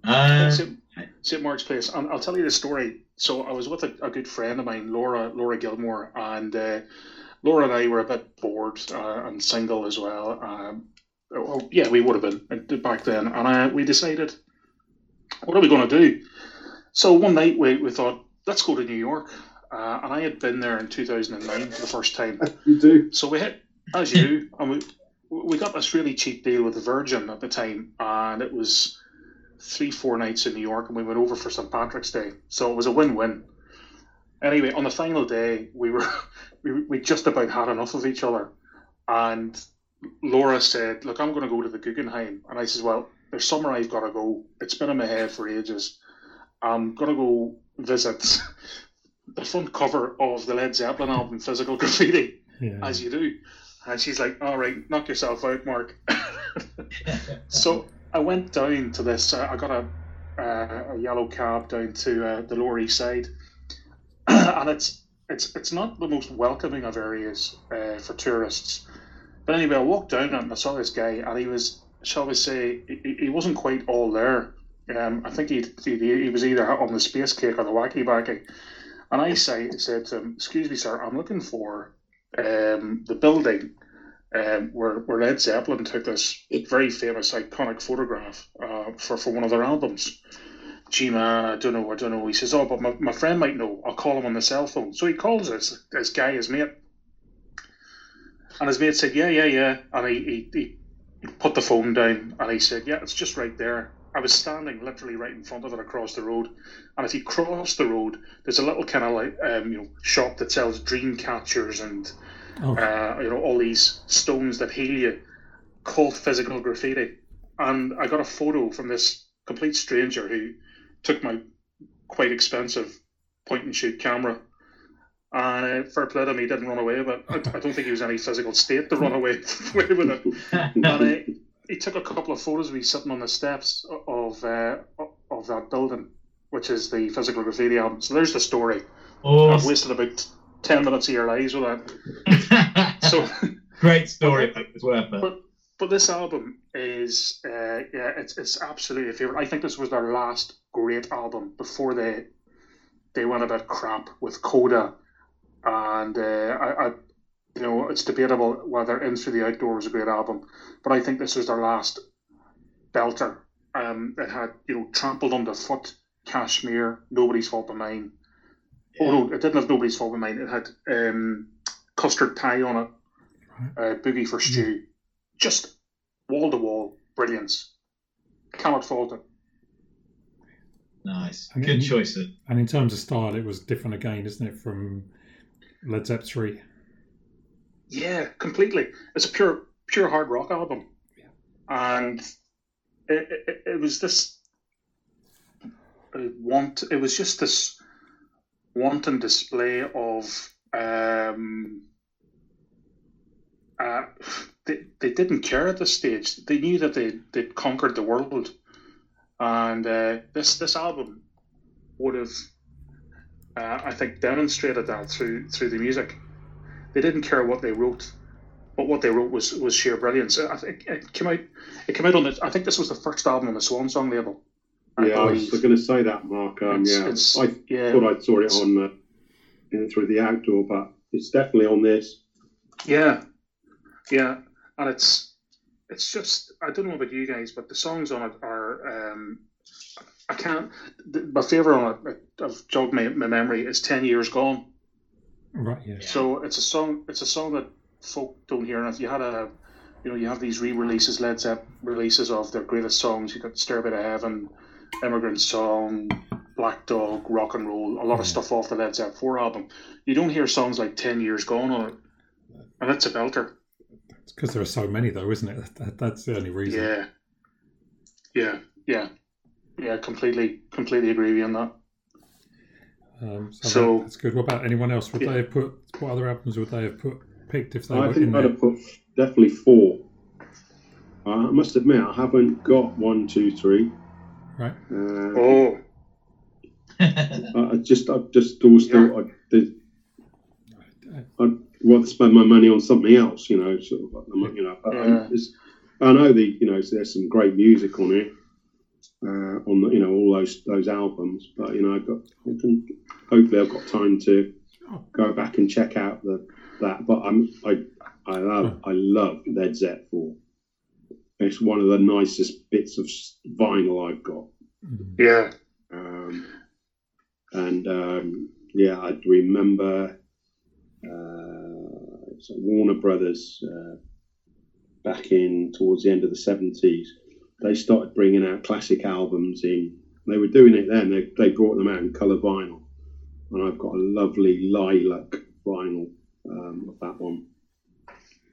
Uh, St. St. Mark's Place. And I'll tell you the story. So I was with a, a good friend of mine, Laura Laura Gilmore, and uh, Laura and I were a bit bored uh, and single as well. Um, well, yeah, we would have been back then, and uh, we decided, what are we going to do? So one night we, we thought, let's go to New York. Uh, and I had been there in 2009 for the first time. you do. So we hit, as you and we we got this really cheap deal with Virgin at the time, and it was three, four nights in New York, and we went over for St. Patrick's Day. So it was a win-win. Anyway, on the final day, we were we, we just about had enough of each other, and Laura said, "Look, I'm going to go to the Guggenheim," and I says, "Well, there's somewhere I've got to go. It's been in my head for ages. I'm going to go visit." The front cover of the Led Zeppelin album, Physical Graffiti yeah. as you do. And she's like, all right, knock yourself out, Mark. so I went down to this, uh, I got a, uh, a yellow cab down to uh, the Lower East Side. and it's, it's, it's not the most welcoming of areas uh, for tourists. But anyway, I walked down and I saw this guy, and he was, shall we say, he, he wasn't quite all there. Um, I think he he he was either on the space cake or the wacky backy. And I say, said to him, "Excuse me, sir, I'm looking for um, the building um, where, where Led Zeppelin took this very famous, iconic photograph uh, for, for one of their albums. Man, I don't know, I don't know. He says, Oh, but my, my friend might know. I'll call him on the cell phone. So he calls this, this guy, his mate. And his mate said, Yeah, yeah, yeah. And he, he, he he put the phone down and he said, Yeah, it's just right there. I was standing literally right in front of it across the road. And if you cross the road, there's a little kind of like um, you know shop that sells dream catchers and Oh, uh, you know all these stones that heal you, called physical graffiti. And I got a photo from this complete stranger who took my quite expensive point and shoot camera. And uh, fair play to him, he didn't run away, but I, I don't think he was in any physical state to run away, away with it. And uh, he took a couple of photos of me sitting on the steps of uh, of that building, which is the physical graffiti album. So there's the story. I've wasted about ten minutes of your lives with that. So, Great story, but it's worth it. but but this album is uh, yeah, it's it's absolutely a favorite. I think this was their last great album before they they went a bit crap with Coda, and uh, I, I you know it's debatable whether In Through the Outdoor was a great album, but I think this was their last belter. Um, it had you know trampled underfoot, Kashmir, nobody's fault but mine. Oh no, it didn't have nobody's fault but mine. It had um, custard pie on it, uh, boogie for Stu, just wall to wall brilliance. Cannot fault it. Nice. And Good then- And in terms of style, it was different again, isn't it, from Led Zeppelin 3? Yeah, completely. It's a pure pure hard rock album, Yeah. and it, it, it was this uh, want. It was just this wanton display of. Um, uh, they, they didn't care at this stage. They knew that they they'd conquered the world, and uh, this this album would have, uh, I think, demonstrated that through through the music they didn't care what they wrote, but what they wrote was was sheer brilliance. I think it came out. It came out on the. I think this was the first album on the Swan Song label. I Yeah, I was going to say that, Mark. Um, It's- yeah, it's- I yeah, thought I saw it on uh, in through the outdoor, but it's definitely on this. yeah, yeah, and it's it's just I don't know about you guys, but the songs on it are. Um, I can't. The, my favorite on it, I've jogged my, my memory, is Ten Years Gone. Right, yeah. So it's a song. It's a song that folk don't hear. And if you had a, you know, you have these re-releases, Led Zepp releases of their greatest songs. You got Stairway to Heaven, Immigrant Song, Black Dog, Rock and Roll, a lot of stuff off the Led Zepp Four album. You don't hear songs like Ten Years Gone on it, and it's a belter. It's because there are so many, though, isn't it? That, that's the only reason. Yeah, yeah, yeah, yeah. Completely, completely agree with you on that. Um, so, So- that- that's good. What about anyone else? Would Yeah. they have put, what other albums would they have put picked if they I were think in I'd there? have put definitely four. Uh, I must admit, I haven't got one, two, three. Right. Uh, Oh, I I just, I just always Yeah. thought I'd, there's- I'd rather spend my money on something else, you know, sort of, um, you know. but I- Yeah. it's- I know the, you know, there's some great music on it, uh, on the, you know, all those those albums. But you know, I've got, I can, hopefully, I've got time to go back and check out the that. But I'm, I, I love, I love Led Zepp four. It's one of the nicest bits of vinyl I've got. Mm. yeah, Um, and um, yeah, I remember uh, Warner Brothers uh, back in towards the end of the seventies. They started bringing out classic albums in. They were doing it then. They, they brought them out in color vinyl, and I've got a lovely lilac vinyl um, of that one.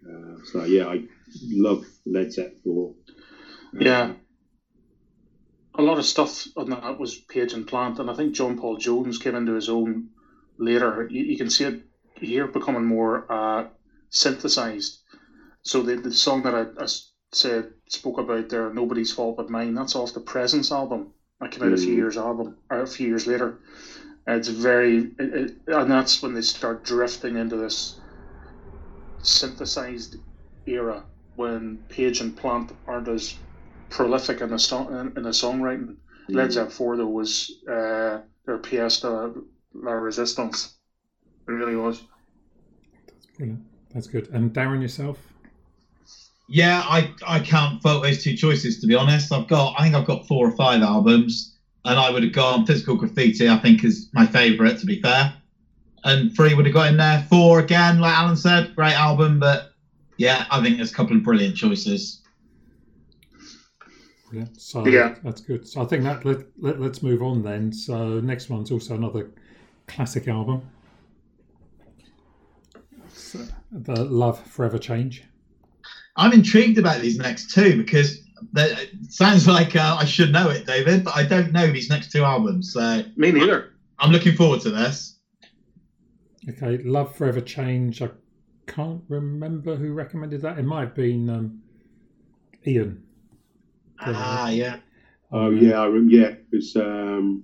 Uh, so yeah, I love Led Zeppelin. four. Yeah. a lot of stuff on that was Page and Plant, and I think John Paul Jones came into his own later. You, you can see it here becoming more uh, synthesized. So the, the song that I, I said spoke about there, "Nobody's Fault But Mine," that's off the Presence album. That came out a few Mm. years album, or a few years later. It's very, it, it, and that's when they start drifting into this synthesized era when Page and Plant aren't as prolific in the song in, in the songwriting. Led Mm. Zeppelin Four though was uh, their pièce de la résistance. It really was. Brilliant. That's good. And Darren, yourself? Yeah, I, I can't vote those two choices to be honest. I've got I think I've got four or five albums, and I would have gone Physical Graffiti. I think is my favourite to be fair, and three would have got in there. Four again, like Alan said, great album, but yeah, I think there's a couple of brilliant choices. Yeah, So Yeah. that's good. So I think that let, let, let's move on then. So next one's also another classic album. It's, uh, the Love Forever Change. I'm intrigued about these next two because they, it sounds like uh, I should know it, David, but I don't know these next two albums. So Me neither. I'm looking forward to this. Okay, Love Forever Change. I can't remember who recommended that. It might have been um, Ian. Ah, yeah. Oh yeah, I rem- yeah. It's um,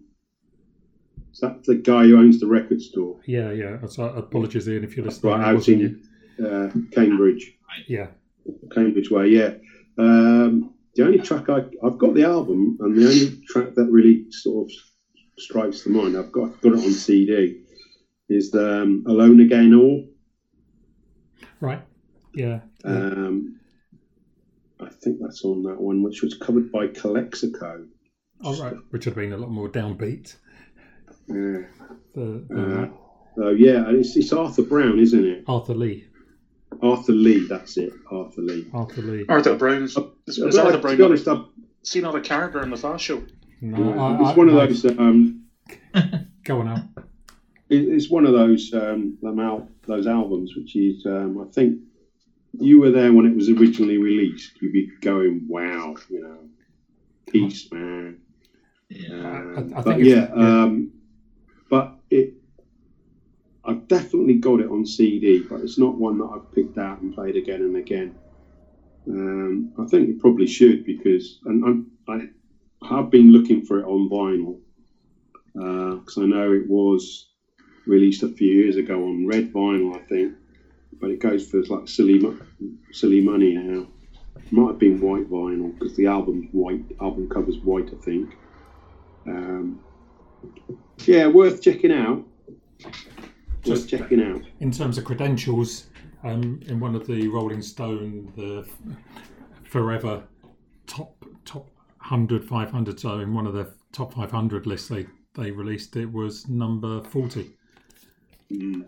is that the guy who owns the record store Yeah, yeah. So apologies, Ian, if you're listening. right It out wasn't in uh, Cambridge. Yeah. Cambridge way? Yeah. Um, the only track I I've got the album, and the only track that really sort of strikes the mind. I've got got it on CD. Is the um, Alone Again Or? Right. Yeah. Um, I think that's on that one, which was covered by Calexico. All right, which would have been a lot more downbeat. Yeah. The, the Uh, oh yeah, and it's, it's Arthur Brown, isn't it? Arthur Lee. Arthur Lee, that's it. Arthur Lee. Arthur Lee. Arthur Brown's. Is, is But, Arthur to Brown be honest, I've seen not a character in the Fast Show? No, I- it's I- one of I- those. Um, Go on now. it- it's one of those um, al- those albums which is um, I think you were there when it was originally released. You'd be going, wow, you know, peace, man. Yeah. Um, I- I but it's- yeah, yeah. um, but it, I've definitely got it on CD, but it's not one that I've picked out and played again and again. Um, I think it probably should because, and I'm, I have been looking for it on vinyl because I know it was released a few years ago on red vinyl, I think, but it goes for like silly, silly money now. It might have been white vinyl because the album's white, album cover's white, I think. Um, yeah, worth checking out. Worth Just- checking out. In terms of credentials, um, in one of the Rolling Stone, the forever top top 100, 500, so in one of the top 500 lists they, they released, it was number 40. Mm.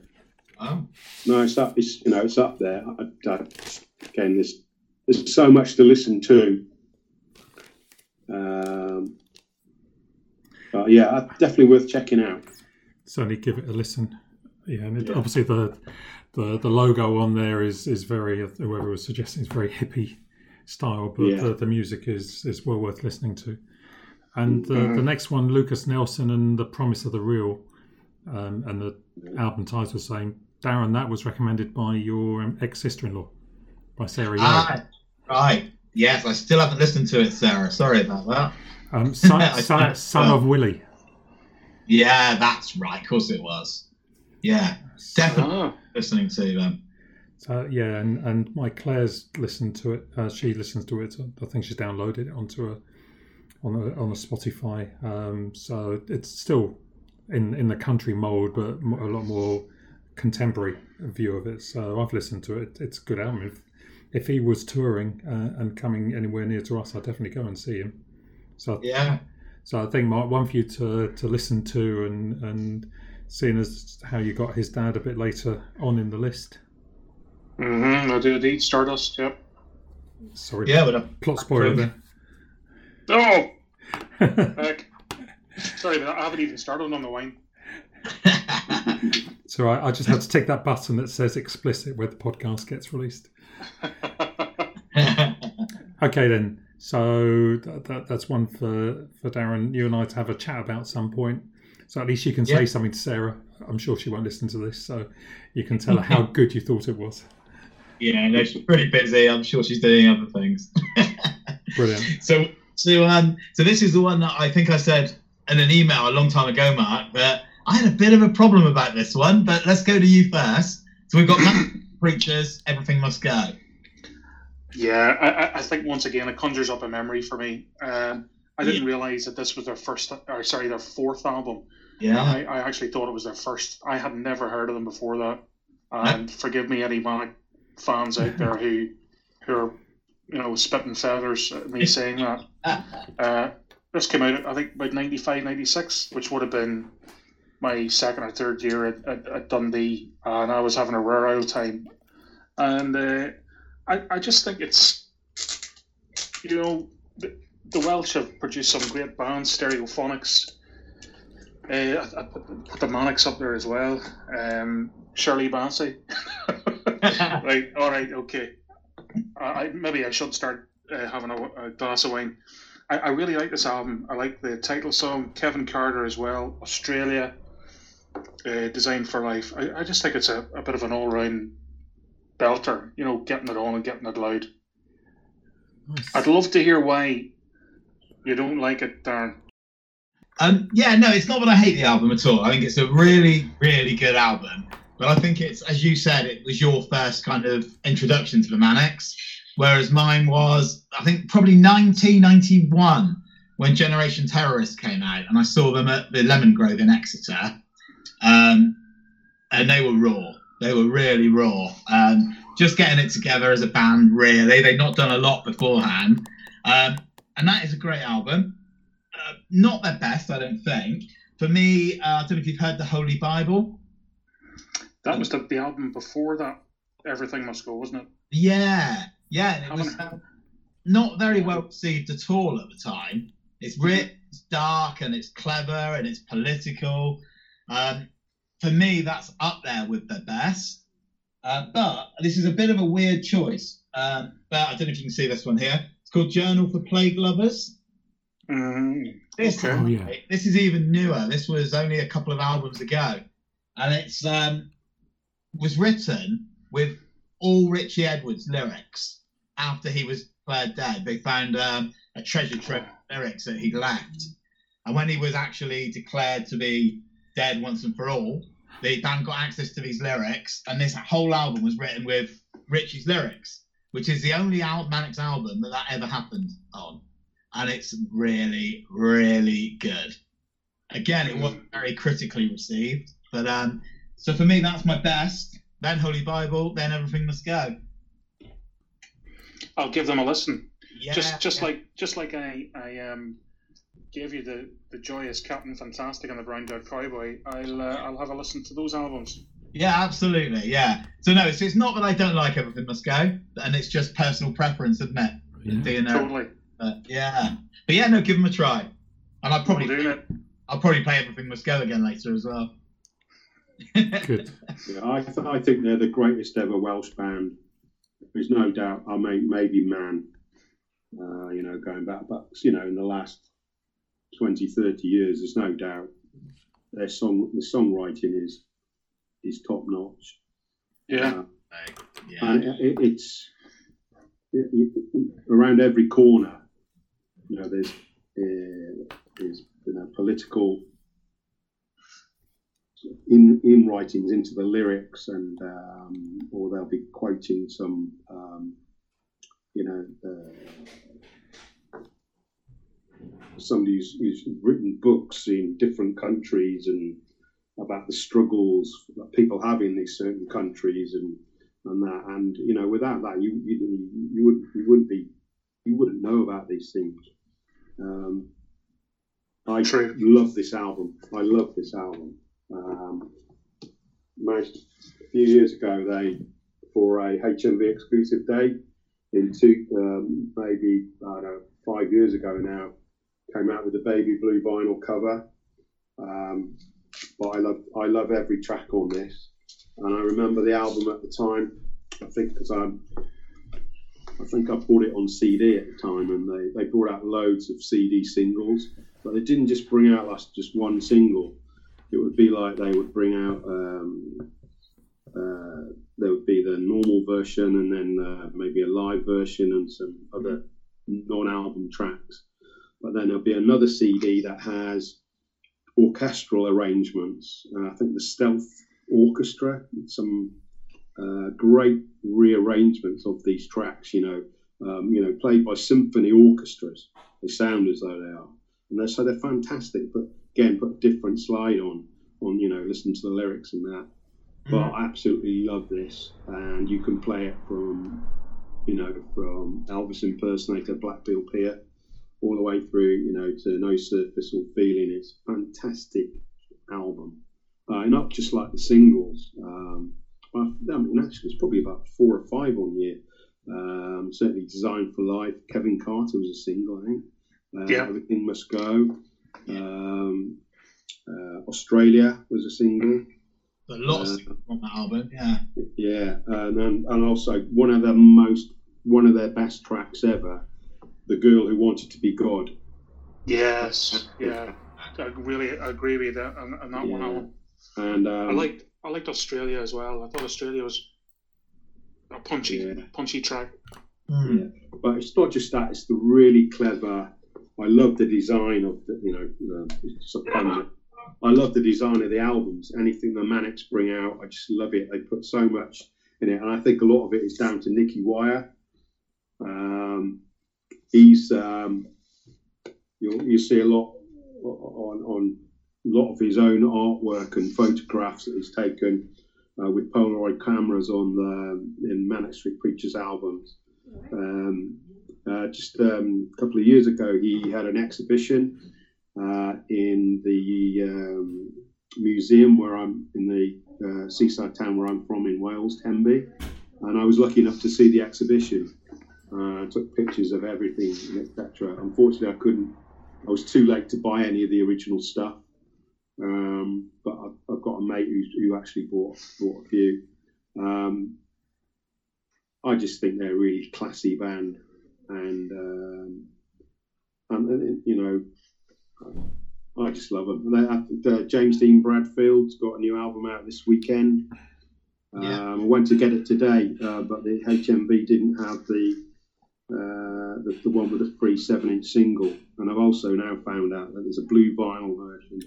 Oh. No, it's up. It's you know, it's up there. I, I, again, there's there's so much to listen to. Um, but yeah, uh, definitely worth checking out. certainly give it a listen. Yeah, and it, obviously the, the the logo on there is is very whoever was suggesting is very hippie style, but Yeah. the, the music is is well worth listening to. And the, Mhm. the next one, Lukas Nelson and the Promise of the Real, um, and the album title was saying, Darren, that was recommended by your um, ex sister in law, by Sarah. Young. Ah, right. Yes, I still haven't listened to it, Sarah. Sorry about that. um, son, I son, son of Willie. Yeah, that's right. Of course it was. Yeah, definitely Ah, listening to them. So yeah, and, and my Claire's listened to it. Uh, she listens to it. I think she's downloaded it onto a on a on a Spotify. Um, so it's still in in the country mold, but a lot more contemporary view of it. So I've listened to it. It's a good album. If if he was touring uh, and coming anywhere near to us, I'd definitely go and see him. So Yeah. so I think Mark, one for you to to listen to and and seeing as how you got his dad a bit later on in the list. mm-hmm, I do indeed. Stardust, yep. Sorry, Yeah, but uh, plot spoiler there. Oh, heck. Sorry, I haven't even started on the wine. so I, I just had to take that button that says explicit where the podcast gets released. Okay, then. So that, that, that's one for, for Darren, you and I to have a chat about some point. So at least you can say Yeah. something to Sarah. I'm sure she won't listen to this, so you can tell her how good you thought it was. yeah, no, she's pretty busy. I'm sure she's doing other things. Brilliant. So, so, um, so this is the one that I think I said in an email a long time ago, Mark. But I had a bit of a problem about this one. But let's go to you first. So we've got preachers. Everything must go. Yeah, I, I- I think once again it conjures up a memory for me. Um, I didn't realize that this was their first, or sorry, their fourth album. Yeah. I, I actually thought it was their first. I had never heard of them before that. And forgive me, any Manic fans out there who who are, you know, spitting feathers at me saying that. Uh, this came out, I think, about 95, 96, which would have been my second or third year at, at, at Dundee, and I was having a rare old time. And uh, I, I just think it's, you know, the, the Welsh have produced some great bands, Stereophonics. Uh, I, I put, put the Manics up there as well. Um, Shirley Bassey. right, all right, okay. I, I maybe I should start uh, having a, a glass of wine. I, I really like this album. I like the title song, Kevin Carter as well, Australia, uh, Designed for Life. I, I just think it's a, a bit of an all round belter, you know, getting it on and getting it loud. Nice. I'd love to hear why you don't like it, Darren. Um, yeah, no, it's not that I hate the album at all. I think it's a really, really good album. But I think it's, as you said, it was your first kind of introduction to the Manics, whereas mine was, I think, probably 1991 when Generation Terrorist came out, and I saw them at the Lemon Grove in Exeter, um, and they were raw. They were really raw. Um, just getting it together as a band. Really, They'd not done a lot beforehand, um, and that is a great album. Uh, not their best, I don't think. For me, uh, I don't know if you've heard the Holy Bible. That was the, the album before that. Everything Must Go, wasn't it? Yeah, yeah, and it was um, not very well received at all at the time. It's rich, it's dark, and it's clever, and it's political. Um, for me, that's up there with the best. Uh, but this is a bit of a weird choice. Um, but I don't know if you can see this one here. It's called Journal for Plague Lovers. Mm, This, Okay. Oh, yeah. this is even newer. This was only a couple of albums ago, and it's um, was written with all Richey Edwards lyrics after he was declared dead. They found um, a treasure trove of lyrics that he'd left, and when he was actually declared to be dead once and for all, the band got access to these lyrics, and this whole album was written with Richey's lyrics, which is the only Al- Manics album that that ever happened on and it's really, really good. Again, it wasn't very critically received, but um, so for me, that's my best. Then Holy Bible, then Everything Must Go. I'll give them a listen. Yeah, just just yeah. like just like I I um gave you the the joyous Captain Fantastic and the Brown Dog Cowboy. I'll uh, I'll have a listen to those albums. yeah, absolutely, yeah. So no, so it's not that I don't like Everything Must Go, and it's just personal preference, isn't it? Yeah. Do you know? Totally. But yeah, but yeah, no, give them a try, and I'll probably I'm doing it. I'll probably play Everything Must Go again later as well. Good. Yeah, I, th- I think they're the greatest ever Welsh band. There's no doubt. I mean, maybe man, uh, you know, going back, but you know, in the last 20, 30 years, there's no doubt their song, the songwriting is is top notch. Yeah. Uh, yeah, and it, it, it's it, it, around every corner. You know, there's uh, there's you know political in in writings into the lyrics, and um, or they'll be quoting some um, you know. Uh, Somebody who's, who's written books in different countries and about the struggles that people have in these certain countries and and that and you know without that you you, you would you wouldn't be you wouldn't know about these things um, I True. love this album I love this album um, managed a few years ago they for a HMV exclusive day in two um, maybe five years ago now came out with a baby blue vinyl cover um, but I love I love every track on this and I remember the album at the time. I think because I'm, I think I bought it on CD at the time, and they, they brought out loads of CD singles, but they didn't just bring out like just one single. It would be like they would bring out um, uh, there would be the normal version, and then uh, maybe a live version and some other non-album tracks. But then there'll be another CD that has orchestral arrangements. Uh, I think the Stealth Orchestra, some uh, great rearrangements of these tracks. You know, um, you know, played by symphony orchestras. They sound as though they are, and they're so they're fantastic. But again, put a different slide on on you know, listen to the lyrics and that. But I absolutely love this, and you can play it from you know from Elvis impersonator Blackpool Pier all the way through you know to No Surface or Feeling. It's a fantastic album uh, not just like the singles. Um, I I mean, actually, it's probably about four or five on here. Um, certainly, Designed for Life. Kevin Carter was a single, I think. Uh, Yeah. Everything Must Go. Um, uh, Australia was a single. But lots Uh, on that album, yeah. Yeah, and then, and also one of the most one of their best tracks ever, "The Girl Who Wanted to Be God." Yes. Yeah. I really agree with that on, on that one Yeah. album. And um, I liked I liked Australia as well. I thought Australia was a punchy Yeah. punchy track. Mm. Yeah. but it's not just that; it's the really clever. I love the design of the, you know, uh, it's a pun. I love the design of the albums. Anything the Manics bring out, I just love it. They put so much in it, and I think a lot of it is down to Nicky Wire. Um, he's um, you'll you see a lot on on a lot of his own artwork and photographs that he's taken uh, with Polaroid cameras on the in Manic Street Preachers albums. Um, uh, just um, a couple of years ago, he had an exhibition uh, in the um, museum where I'm in the uh, seaside town where I'm from in Wales, Tenby, and I was lucky enough to see the exhibition. Uh, I took pictures of everything, etc. Unfortunately, I couldn't. I was too late to buy any of the original stuff. Um, but I've, I've, got a mate who, who actually bought bought a few. Um, I just think they're a really classy band, and um, and, and you know, I just love them. They, uh, James Dean Bradfield's got a new album out this weekend. Yeah. Um, I went to get it today, uh, but the HMV didn't have the, uh, the, the one with the free seven-inch single, and I've also now found out that there's a blue vinyl version,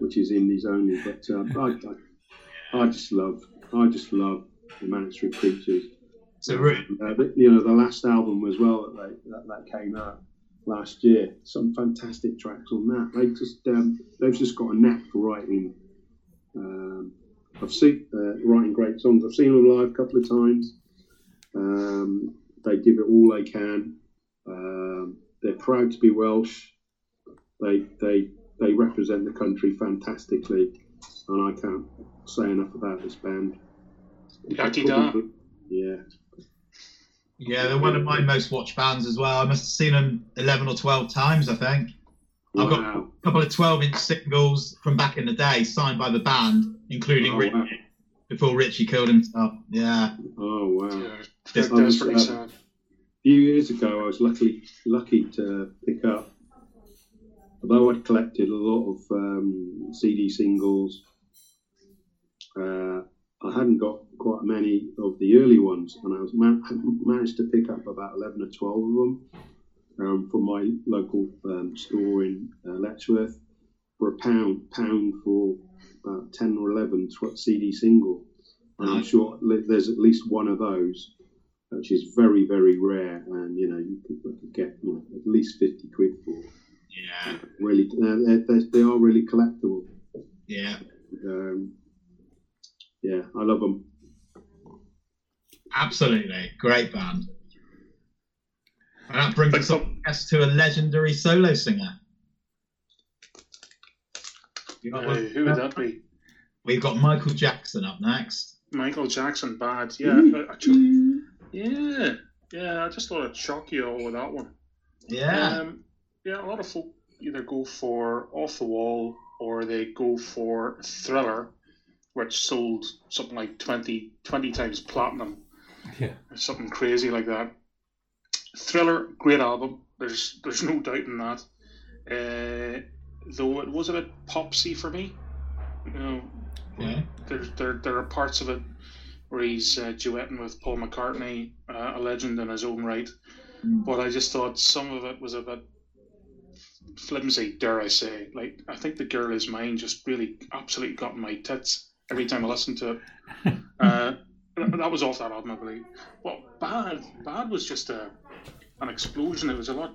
which is indies only. But uh, I, I, I, just love, I just love the Manic Street Preachers. So, uh, you know, the last album as well that, they, that, that came out last year. Some fantastic tracks on that. They just um, they've just got a knack for writing. Um, I've seen uh, writing great songs. I've seen them live a couple of times. Um, they give it all they can. Um, they're proud to be Welsh. They they they represent the country fantastically, and I can't say enough about this band. Yeah, yeah, they're one of my most watched bands as well. I must have seen them 11 or 12 times, I think. Wow. I've got a couple of 12 inch singles from back in the day signed by the band, including oh, Richey, wow. before Richey killed himself. Yeah. Oh, wow. Yeah, that's pretty uh, sad. A few years ago, I was lucky lucky to pick up, although I'd collected a lot of um, CD singles, uh, I hadn't got quite many of the early ones, and I was man- managed to pick up about eleven or twelve of them um, from my local um, store in uh, Letchworth for a pound, pound for about ten or eleven CD single. And I'm sure there's at least one of those, which is very, very rare, and you know you could, you could get you know, at least fifty quid for. Yeah. Really, uh, they, they, are really collectible. Yeah. Um, yeah, I love them. Absolutely, great band. And that brings us to a legendary solo singer. Uh, who would that be? We've got Michael Jackson up next. Michael Jackson, bad. Yeah, actually, yeah, yeah. I just thought I'd shock you all with that one. Yeah, um, yeah. A lot of folk either go for Off the Wall or they go for Thriller, which sold something like 20, 20 times platinum. Yeah. Something crazy like that. Thriller, great album. There's there's no doubt in that. Uh, though it was a bit popsy for me. You know, yeah. there, there, there are parts of it where he's uh, duetting with Paul McCartney, uh, a legend in his own right. Mm. But I just thought some of it was a bit flimsy, dare I say. Like, I think The Girl Is Mine just really absolutely got my tits every time I listened to it. Uh, that was off that album, I believe. Well, Bad, Bad was just a an explosion. It was a lot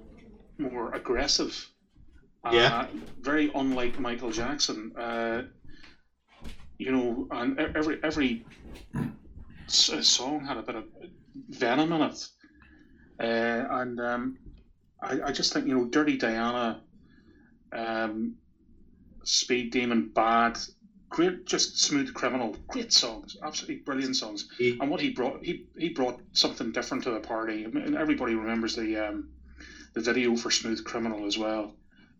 more aggressive. Yeah. Uh, very unlike Michael Jackson. Uh, you know, and every every song had a bit of venom in it. Uh, and um, I, I just think, you know, Dirty Diana, um, Speed Demon, Bad, great, just smooth criminal, great songs, absolutely brilliant songs. He, and what he brought, he he brought something different to the party. I mean, everybody remembers the um, the video for Smooth Criminal as well.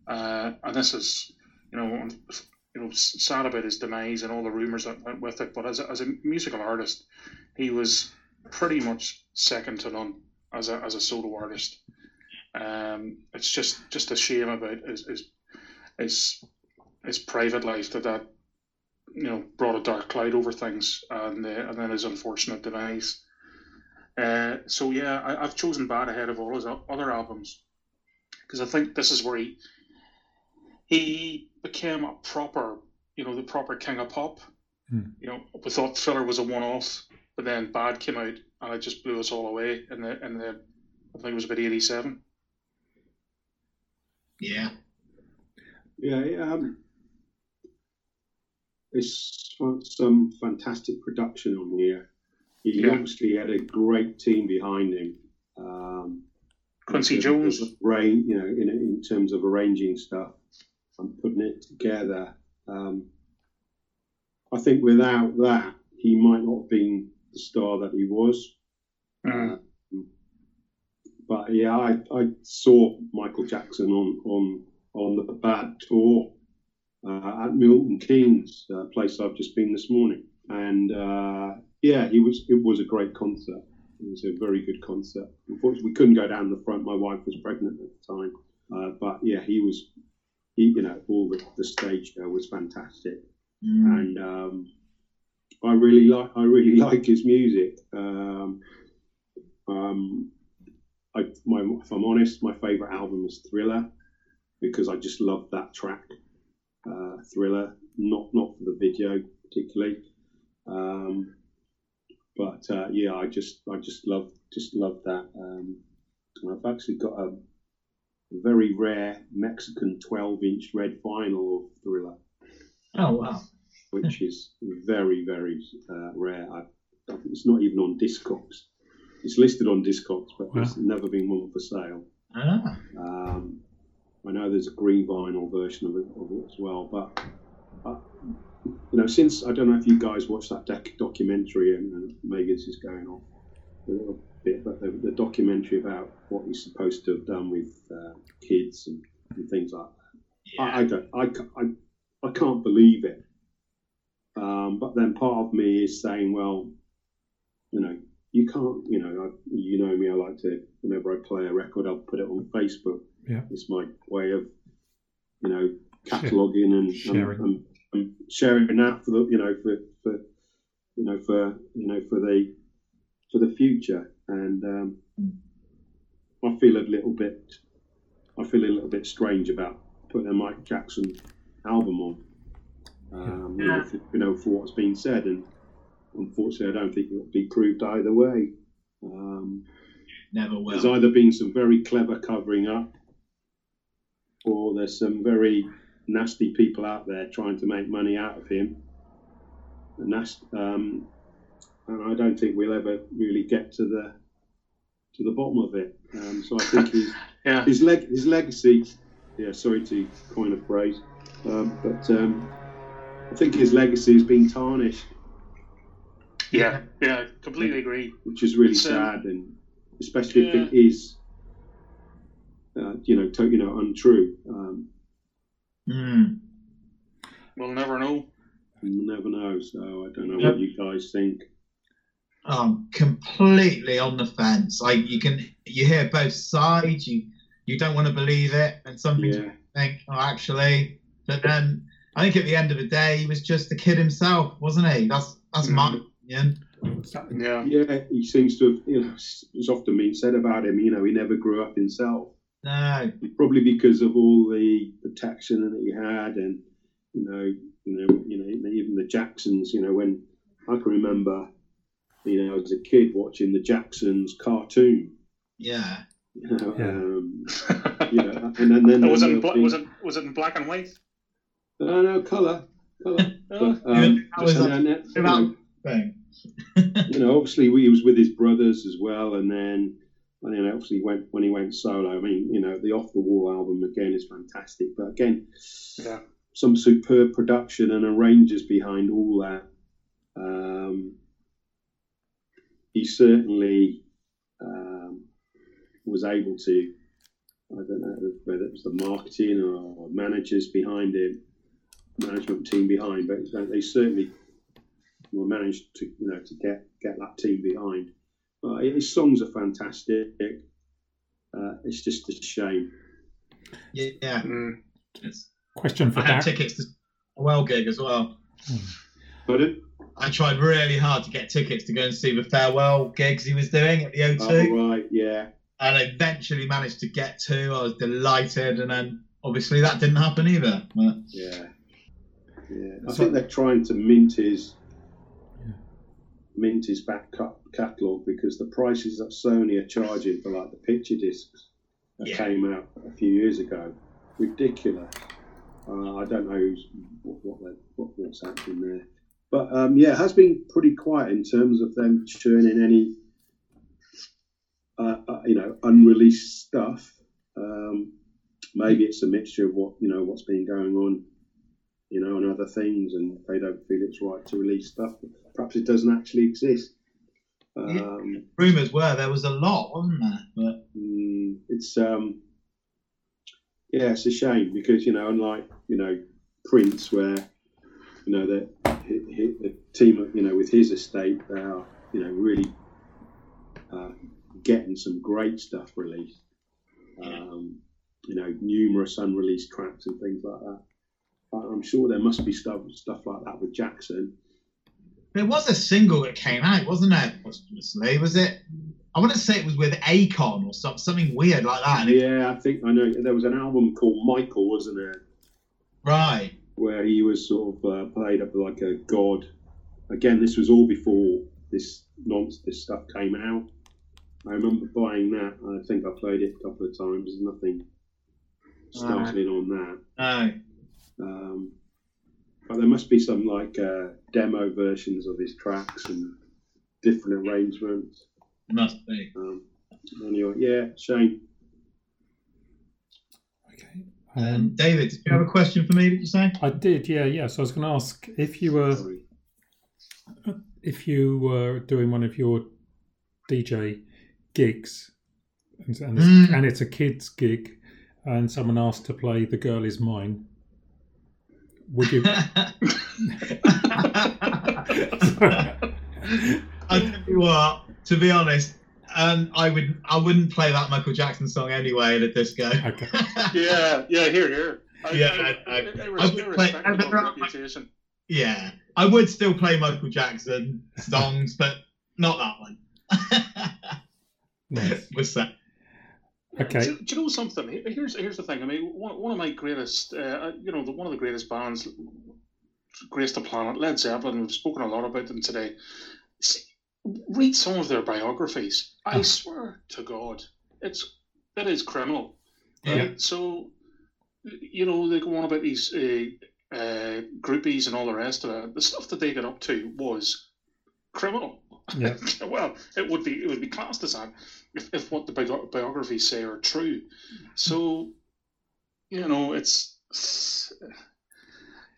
Uh, and this is, you know, you know, sad about his demise and all the rumors that went with it. But as a, as a musical artist, he was pretty much second to none as a as a solo artist. Um, it's just just a shame about his his his, his private life that that you know brought a dark cloud over things, and uh, and then his unfortunate demise. Uh, so yeah, I, have chosen Bad ahead of all his other albums because I think this is where he he became a proper, you know, the proper king of pop. Hmm. You know, we thought Thriller was a one-off, but then Bad came out and it just blew us all away in the in the I think it was about eighty-seven. Yeah. Yeah, um, it's some fantastic production on here. He Yeah. obviously had a great team behind him. Um, Quincy in Jones. you know, in, in terms of arranging stuff and putting it together. Um, I think without that, he might not have been the star that he was. Mm. But yeah, I, I saw Michael Jackson on on on the bad tour uh, at Milton Keynes, a place I've just been this morning, and uh, yeah, he was. It was a great concert. It was a very good concert. Unfortunately, we couldn't go down the front. My wife was pregnant at the time, uh, but yeah, he was. He, you know, all the, the stage show was fantastic Mm. and um, I really like I really like his music. Um, um, I, my, if I'm honest, my favourite album is Thriller because I just love that track, uh, Thriller. Not not for the video particularly, um, but uh, yeah, I just I just love just love that. Um, and I've actually got a very rare Mexican 12-inch red vinyl of Thriller Oh wow. which is very, very uh, rare. I, I it's not even on Discogs. It's listed on Discogs, but it's never been one for sale. Ah. Um, I know there's a green vinyl version of it, of it as well, but uh, you know, since I don't know if you guys watched that doc- documentary, and, and maybe this is going off a little bit, but the, the documentary about what he's supposed to have done with uh, kids and, and things like that. I, I don't. I, I, I can't believe it. Um, but then part of me is saying, well, you know, you can't. You know, I, you know me. I like to whenever I play a record, I'll put it on Facebook. Yeah. It's my way of, you know, cataloging and, Sharing. and, and, sharing that for the, you know, for, for, you know, for you know, for the, for the future. And um, I feel a little bit, I feel a little bit strange about putting a Mike Jackson album on. Um, you, know, for, you know, for what's been said, and unfortunately, I don't think it'll be proved either way. Um, Never there's either been some very clever covering up, or there's some very nasty people out there trying to make money out of him. And that's, um, and I don't think we'll ever really get to the to the bottom of it. Um, so I think he's Yeah. his leg his legacy yeah sorry to coin a phrase um, but um, I think his legacy has been tarnished Yeah. Yeah. Completely agree. which is really It's, um, sad and especially yeah. if it is uh, you know to, you know untrue um, Mm. We'll never know. We'll never know so I don't know Yep. what you guys think I'm completely on the fence. Like you can, you hear both sides. You you don't want to believe it, and some things yeah think, oh, actually. But then I think at the end of the day, he was just a kid himself, wasn't he? That's that's my opinion. Yeah. yeah he seems to have you know it's often been said about him you know he never grew up himself No, probably because of all the protection that he had, and you know, you know, you know, even the Jacksons. You know, when I can remember, you know, as a kid watching the Jacksons cartoon. yeah, You know, Yeah. um, you know, and then then It was, in, there'll bla- was, it, was it in black and white? no, no color, color. But, um, That was and a- then, you know, about thing. you know, obviously he was with his brothers as well, and then and then obviously went when he went solo. I mean, you know, the Off the Wall album again is fantastic, but again, Yeah. some superb production and arrangers behind all that. Um, he certainly um, was able to. I don't know whether it was the marketing or managers behind him, management team behind, but they certainly were managed to you know to get get that team behind. Uh, his songs are fantastic. Uh, it's just a shame. Yeah, Mm. Question for I had tickets to a well gig as well. But it, I tried really hard to get tickets to go and see the farewell gigs he was doing at the O2, oh, right, yeah, and eventually managed to get to. I was delighted, and then obviously that didn't happen either. But, yeah, yeah. I So- think they're trying to mint his Yeah. Mint his back catalogue because the prices that Sony are charging for like the picture discs that Yeah. came out a few years ago, ridiculous. Uh, I don't know who's, what, what, what, what's happening there. But um, yeah, it has been pretty quiet in terms of them churning any, uh, uh, you know, unreleased stuff. Um, maybe it's a mixture of what you know what's been going on, you know, and other things, and they don't feel it's right to release stuff. Perhaps it doesn't actually exist. Um, Rumours were there was a lot, wasn't there? But Mm, it's um, yeah, it's a shame because you know, unlike you know Prince, where you know the the team, you know, with his estate, they are you know really uh, getting some great stuff released. Um, you know, numerous unreleased tracks and things like that. I'm sure there must be stuff stuff like that with Jackson. There was a single that came out, wasn't there? Posthumously, was it? I want to say it was with Akon or some, something weird like that. It- Yeah, I think I know there was an album called Michael, wasn't there? Right. where he was sort of uh, played up like a god. Again, this was all before this nonsense, this stuff came out. I remember buying that. I think I played it a couple of times. There's nothing startling on that. No. Um, but there must be some like uh, demo versions of his tracks and different arrangements. Must be. Um, anyway, yeah, shame. Okay. Um, Um, David, did you have a question for me? Did you say? I did, yeah, yeah. So I was going to ask if you were Sorry. if you were doing one of your DJ gigs, and, and, it's, Mm. and it's a kids gig, and someone asked to play "The Girl Is Mine," would you? I tell you what. To be honest, um, I would I wouldn't play that Michael Jackson song anyway at a disco. Okay. Yeah, yeah, here, here. I, Yeah, I, I- I- I, I would play- I- Yeah, I would still play Michael Jackson songs, but not that one. Nice. What's that? Okay. Do, do you know something? Here's here's the thing. I mean, one, one of my greatest, uh, you know, the, one of the greatest bands, graced the planet, Led Zeppelin. We've spoken a lot about them today. See, read some of their biographies. I Oh. swear to God, it's it is criminal. Yeah. So, you know, they go on about these uh, uh, groupies and all the rest of it. The stuff that they got up to was criminal. Yeah. well, it would be it would be classed as that if, if what the bio- biographies say are true. So, you know, it's.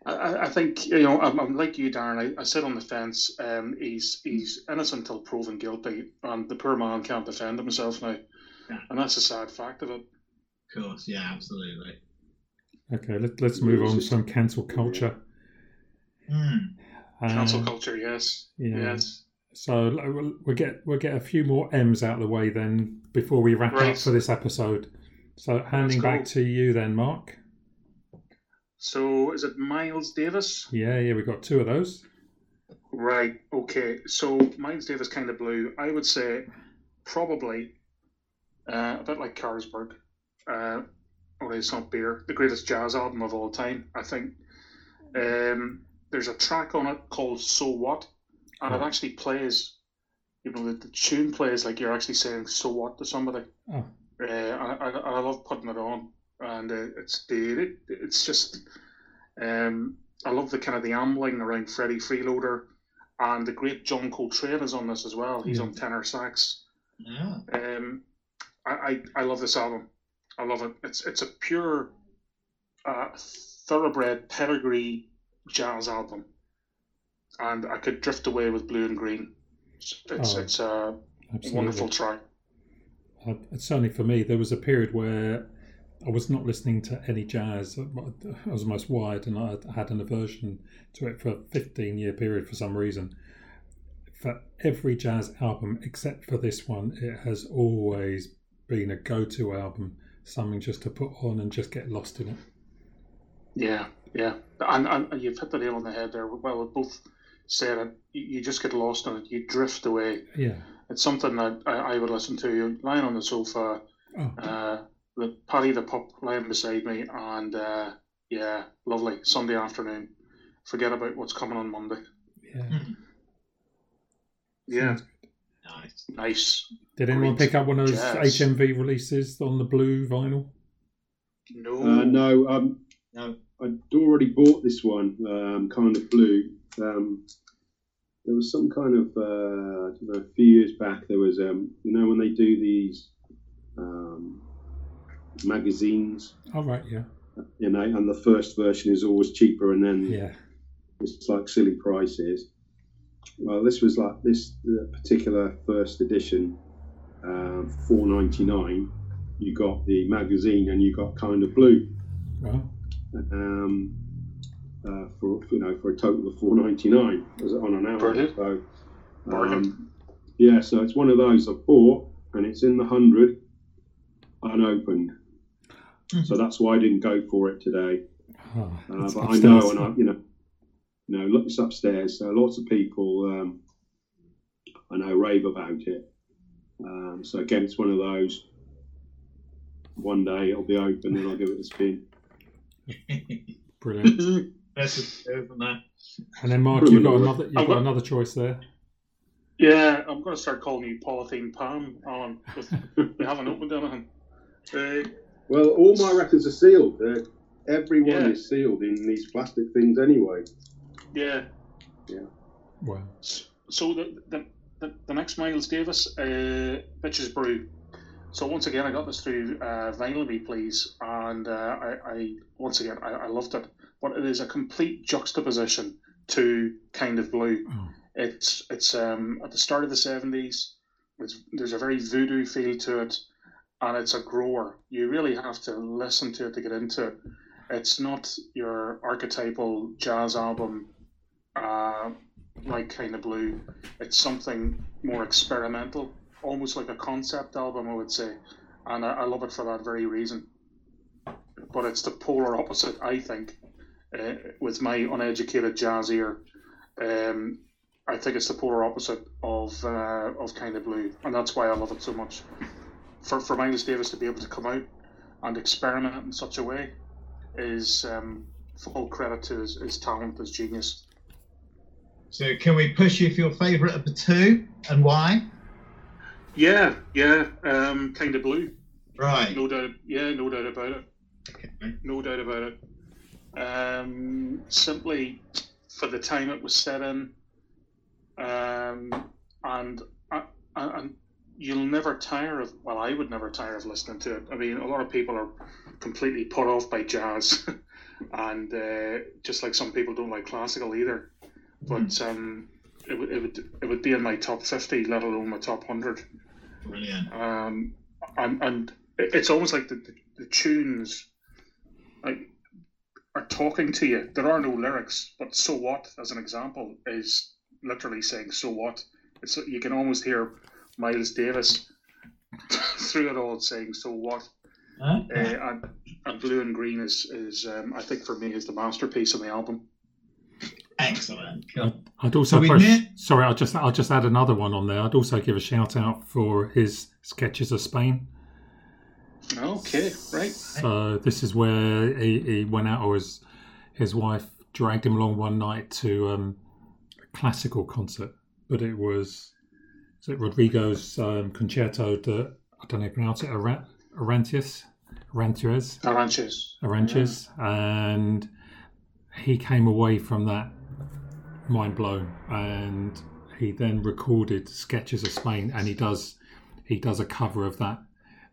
I- I, I think you know I'm, I'm like you, Darren. I, I sit on the fence. Um, he's he's innocent until proven guilty, and the poor man can't defend himself now, Yeah. and that's a sad fact of it. Of course, yeah, absolutely. Okay. Let, let's move on to some cancel culture. Hmm. Cancel culture, yes, yeah. yes. So we'll, we'll get we'll get a few more M's out of the way then before we wrap up for this episode. So handing back to you then, Mark. So is it Miles Davis? Yeah, yeah, we got two of those. Right. Okay. So Miles Davis kind of blue. I would say probably uh, a bit like Carlsberg. Uh, only it's not beer. The greatest jazz album of all time. I think. Um, there's a track on it called "So What," and it actually plays. You know, the, the tune plays like you're actually saying "So what" to somebody. Oh. Uh, and I, I, I love putting it on, and uh, it's it, it's just. Um, I love the kind of the ambling around Freddie Freeloader, and the great John Coltrane is on this as well. He's Yeah. on tenor sax. Yeah. Um, I, I, I love this album. I love it. It's it's a pure, uh, thoroughbred pedigree jazz album, and I could drift away with Blue and Green. It's it's, Oh, it's a Absolutely. wonderful track. Uh, certainly for me, there was a period where I was not listening to any jazz. I was almost wired, and I had an aversion to it for a 15 year period for some reason. For every jazz album except for this one, it has always been a go to album, something just to put on and just get lost in it. Yeah, yeah, and, and you've hit the nail on the head there. Well, both said it. You you just get lost in it. You drift away. Yeah. It's something that I, I would listen to You lying on the sofa, Oh, uh, the Paddy the pup lying beside me, and uh, yeah, lovely Sunday afternoon. Forget about what's coming on Monday. yeah. Yeah, Sounds good. Nice. nice. Did anyone Great pick up one of those jazz. HMV releases on the blue vinyl? No, Uh, no, um, No. I'd already bought this one, um, kind of blue. Um, there was some kind of uh, I don't know, a few years back. There was um, you know when they do these um, magazines, All right, yeah, you know, and the first version is always cheaper, and then yeah. it's like silly prices. Well, this was like this uh, particular first edition, um, four ninety nine. You got the magazine and you got kind of blue. Well, um, uh, for you know for a total of four ninety nine on an hour. Brilliant. So, Bargain. um, yeah, so it's one of those I bought, and it's in the hundred, unopened. So that's why I didn't go for it today. oh, Uh, it's but I know, and I, you know, you know, look, it's upstairs. So lots of people, um, I know, rave about it. Um, so again, it's one of those. One day it'll be open, and I'll give it a spin. Brilliant. That's just isn't that? And then Mark, you've got another. You've got got- another choice there. Yeah, I'm going to start calling you Polythene Pam, Alan, because we haven't opened anything. Uh, Well, all my records are sealed. Uh, every one Yeah. is sealed in these plastic things anyway. yeah. Yeah. Well, So the, the, the, the next Miles Davis, uh, Bitches Brew. So once again, I got this through uh, Vinyl Me Please, and uh, I, I once again I, I loved it. But it is a complete juxtaposition to Kind of Blue. oh, It's it's um, at the start of the seventies. There's a very voodoo feel to it, and it's a grower. You really have to listen to it to get into it. It's not your archetypal jazz album, uh, like kind of blue. It's something more experimental, almost like a concept album, I would say, and I, I love it for that very reason. But it's the polar opposite, I think, uh, with my uneducated jazz ear. Um, I think it's the polar opposite of uh, of kind of blue, and that's why I love it so much. For for Miles Davis to be able to come out and experiment in such a way is um, full credit to his, his talent, his genius. So can we push you for your favourite of the two and why? Yeah, yeah, um, kind of blue, Right. no doubt. Yeah, no doubt about it. Okay. No doubt about it. Um, simply for the time it was set in, um, and uh, and you'll never tire of. Well, I would never tire of listening to it. I mean, a lot of people are completely put off by jazz, and uh, just like some people don't like classical either. But um, it would it would it would be in my top fifty, let alone my top hundred Brilliant. um, and and it's almost like the, the, the tunes like are talking to you. There are no lyrics, but "so what" as an example is literally saying "so what." It's you can almost hear Miles Davis through it all saying "so what." Uh, and, and "Blue and Green" is is um, I think for me is the masterpiece of the album. Excellent. Cool. I'd also So we sorry, I'll just I'll just add another one on there. I'd also give a shout out for his sketches of Spain. Okay, right. So this is where he, he went out, or his his wife dragged him along one night to um, a classical concert, but it was is it Rodrigo's um, concerto de I don't know how to pronounce it Aran- Arantius Arantius Aranches. Aranches, and he came away from that mind blown, and he then recorded sketches of Spain, and he does he does a cover of that,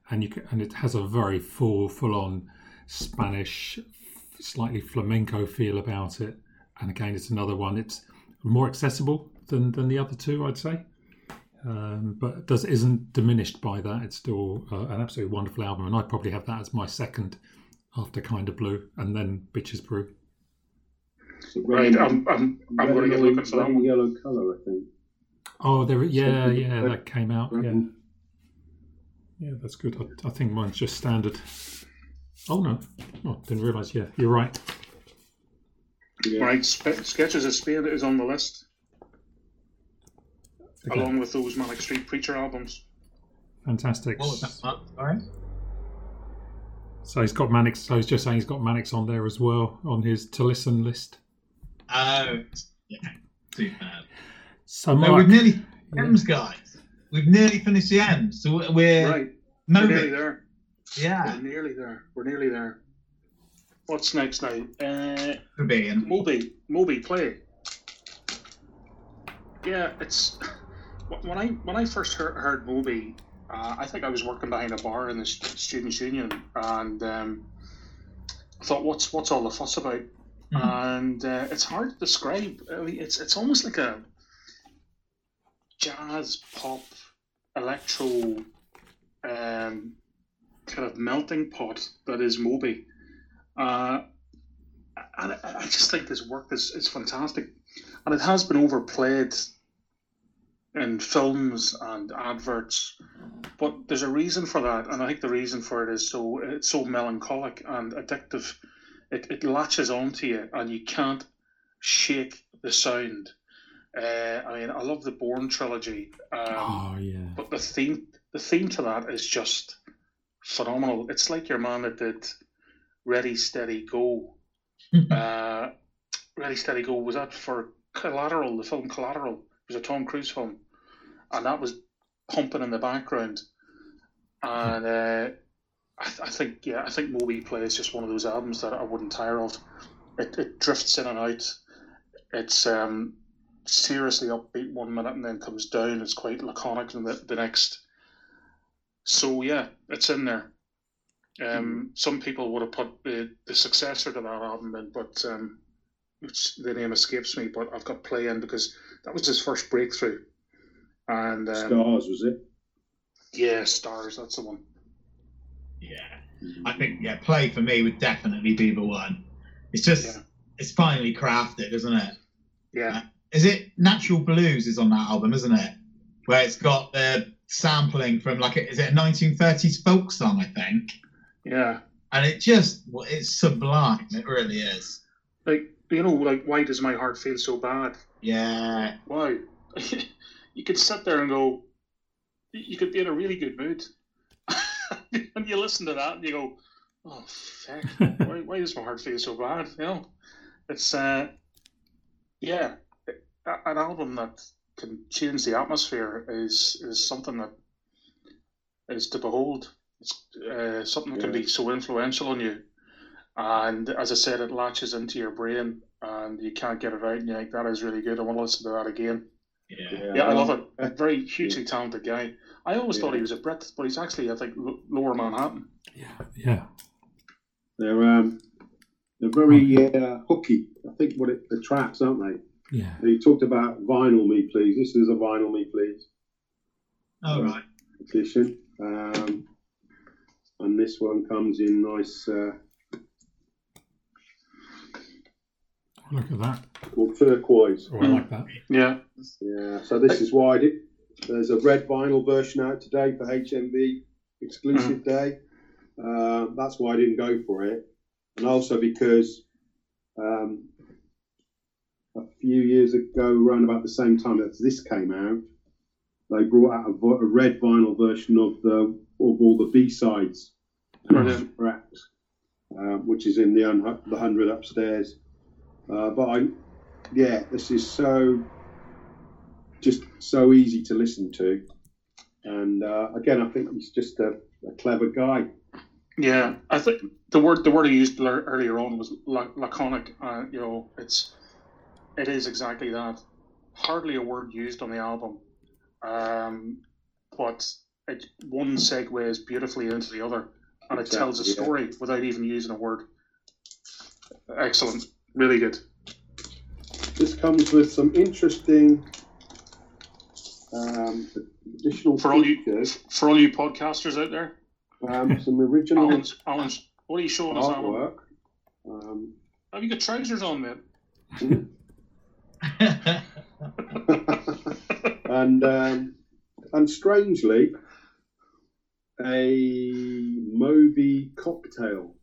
and you can, and it has a very full full on Spanish, slightly flamenco feel about it, and again it's another one. It's more accessible than than the other two, I'd say. Um, but it does isn't diminished by that. It's still uh, an absolutely wonderful album, and I'd probably have that as my second after Kind of Blue, and then Bitches Brew. It's Right, I'm, I'm, I'm going to get yellow- looking for that red and one. yellow colour, I think. Oh, there, yeah, Something yeah, like that came out. Yeah. Yeah, that's good. I, I think mine's just standard. Oh no, oh, didn't realise. Yeah, you're right. Yeah. Right, Spe- Sketches of Spain is on the list, Okay, along with those Manic Street Preacher albums. fantastic. What was that, Mark? Sorry. So he's got Manics. So he's just saying he's got Manics on there as well on his to listen list. Oh, yeah. Superb. So No, Mark, we've nearly yeah. M's, guys. We've nearly finished the end, So we're Right, we're nearly there. Yeah. We're nearly there. We're nearly there. what's next now? Uh. Moby, Moby, play. Yeah, it's when I when I first heard, heard Moby, uh, I think I was working behind a bar in the st- students' union, and um, thought, what's what's all the fuss about? Mhm. And uh, it's hard to describe. I mean, it's it's almost like a jazz pop electro um, kind of melting pot that is Moby. Uh, and I, I just think this work is, is fantastic. And it has been overplayed in films and adverts, but there's a reason for that, and I think the reason for it is so it's so melancholic and addictive. It, it latches onto you, and you can't shake the sound. Uh, I mean, I love the Bourne trilogy, um, Oh yeah. but the theme the theme to that is just phenomenal. It's like your man that did Ready Steady Go. uh, Ready Steady Go was that for Collateral, the film Collateral. It was a Tom Cruise film, and that was pumping in the background. And uh, I, I think yeah, I think Moby Play is just one of those albums that I wouldn't tire of. It, it drifts in and out. It's um, seriously upbeat one minute and then comes down. It's quite laconic in the, the next. So yeah, it's in there. Um, Some people would have put the, the successor to that album in, but um, which the name escapes me. But I've got play in because that was his first breakthrough. And um, Stars, was it? yeah, stars. That's the one. Yeah. I think yeah, play for me would definitely be the one. It's just Yeah. it's finely crafted, isn't it? Yeah, Is it Natural Blues is on that album, isn't it? Where it's got the sampling from like a, is it a 1930s folk song, I think, yeah. and it just well, it's sublime. It really is. Like you know, like why does my heart feel so bad? Yeah. Why? you could sit there and go, you could be in a really good mood. and you listen to that and you go, oh, fuck, why, why does my heart feel so bad? You know, it's, uh, yeah, a- an album that can change the atmosphere is, is something that is to behold. It's uh, something that can be so influential on you. And as I said, it latches into your brain and you can't get it out. And you're like, that is really good. I want to listen to that again. Yeah. Yeah, I love it. Uh, Very hugely talented guy. I always thought he was a Brit, but he's actually, I think, l- lower Manhattan. yeah. Yeah. They're um, they're very uh, hooky. I think what it, the tracks, aren't they? Yeah. He talked about vinyl me please. This is a vinyl me please All right. edition. Um, and this one comes in nice uh, Look at that. well, turquoise. Oh, I like that. Yeah, Yeah, so this is why I did. There's a red vinyl version out today for HMV exclusive day. Uh, that's why I didn't go for it, and also because um, a few years ago, around about the same time as this came out, they brought out a, vo- a red vinyl version of the of all the B sides uh, which is in the un- the hundred upstairs. Uh, but I, yeah, this is so just so easy to listen to, and uh, again, I think he's just a, a clever guy. yeah. I think the word the word he used earlier on was la- laconic. Uh, you know, it's it is exactly that. Hardly a word used on the album, um, but it, one segues beautifully into the other, and it tells a Exactly, yeah. story without even using a word. Excellent, really good. This comes with some interesting um, additional For all you for all you podcasters out there, um, some original Alan's, Alan's, what are you showing us, Alan? Um, Have you got trousers on, man? and um, and strangely, a Moby cocktail,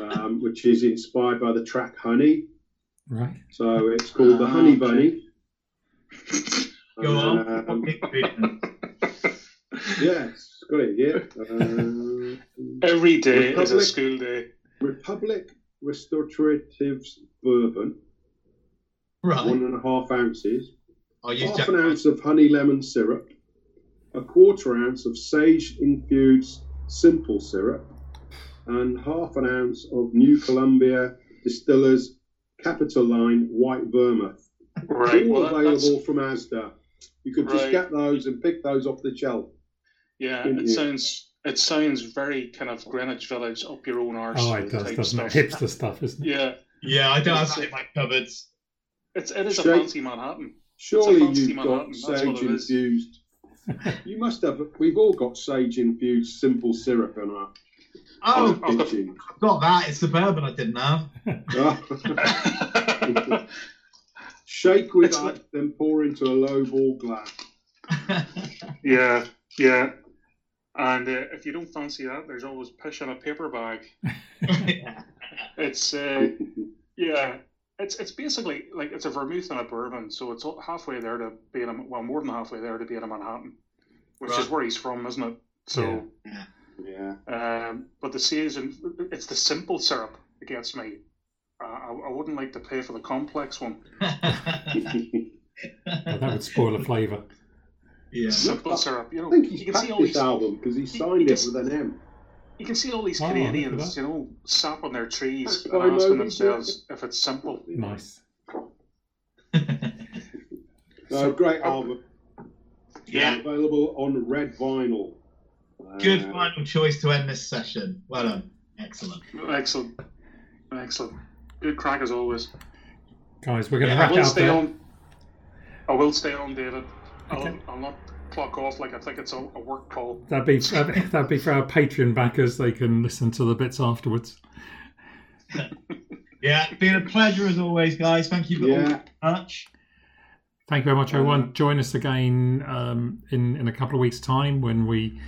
um, which is inspired by the track Honey. Right. So it's called the Ah, Honey okay. Bunny. Go on. Um, Vision. yes, got it here. Um, Every day is a Republic. school day. Republic Restoratives Bourbon, right. one and a half ounces. I'll half Jack. an ounce of honey lemon syrup, a quarter ounce of sage infused simple syrup, and half an ounce of New Columbia Distillers Capitoline White Vermouth. Right. All Well, that- that's- available from ASDA. You could just get those and pick those off the shelf. yeah, it you? sounds it sounds very kind of Greenwich Village up your own arse. Oh, it does, type doesn't it? Hipster stuff, isn't it? Yeah, Yeah, I don't have that in my cupboards. It's it is a fancy Manhattan. Surely fancy you've got Manhattan, that's sage infused. you must have. We've all got sage infused simple syrup in our Oh, I've got- I've got that. It's the bourbon I didn't have. Shake with It's that, then pour into a low ball glass. yeah, yeah. And uh, if you don't fancy that, there's always pish in a paper bag. It's uh, yeah, it's it's basically like it's a vermouth and a bourbon, so it's halfway there to being a well more than halfway there to being a Manhattan, which is where he's from, isn't it? So, Yeah. um, but the season it's the simple syrup that gets me. Uh, I, I wouldn't like to pay for the complex one. Well, that would spoil the flavour. yeah. Simple syrup, you know. I think You he's can packed see all this these. album because he you signed can it s- with an M. You can see all these Oh, Canadians, that. you know, sapping their trees That's and asking Moby's themselves if it's simple. Nice. No, great album. Yeah. Available on red vinyl. Good Uh, final choice to end this session. Well done. Excellent. Excellent, excellent. Good crack as always. Guys, we're going to Yeah, I wrap will up stay there. on. I will stay on, David. I'll, Okay. I'll not clock off like I think it's a, a work call. That'd be that'd, that'd be for our Patreon backers. They can listen to the bits afterwards. Yeah, it'd been a pleasure as always, guys. Thank you Yeah. very much. Thank you very much, everyone. Join us again um, in in a couple of weeks' time when we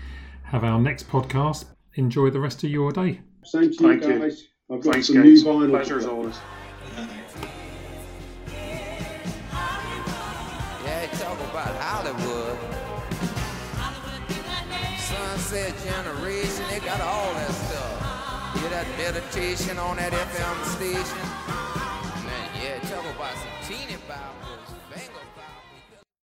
have our next podcast. Enjoy the rest of your day. Same to you Thank you. guys. I've got Thanks, some guys. new vinyl. Pleasure as always. Sunset Generation, they got all that stuff. Hear that meditation on that FM station? Man, yeah, talk about some teeny. Finger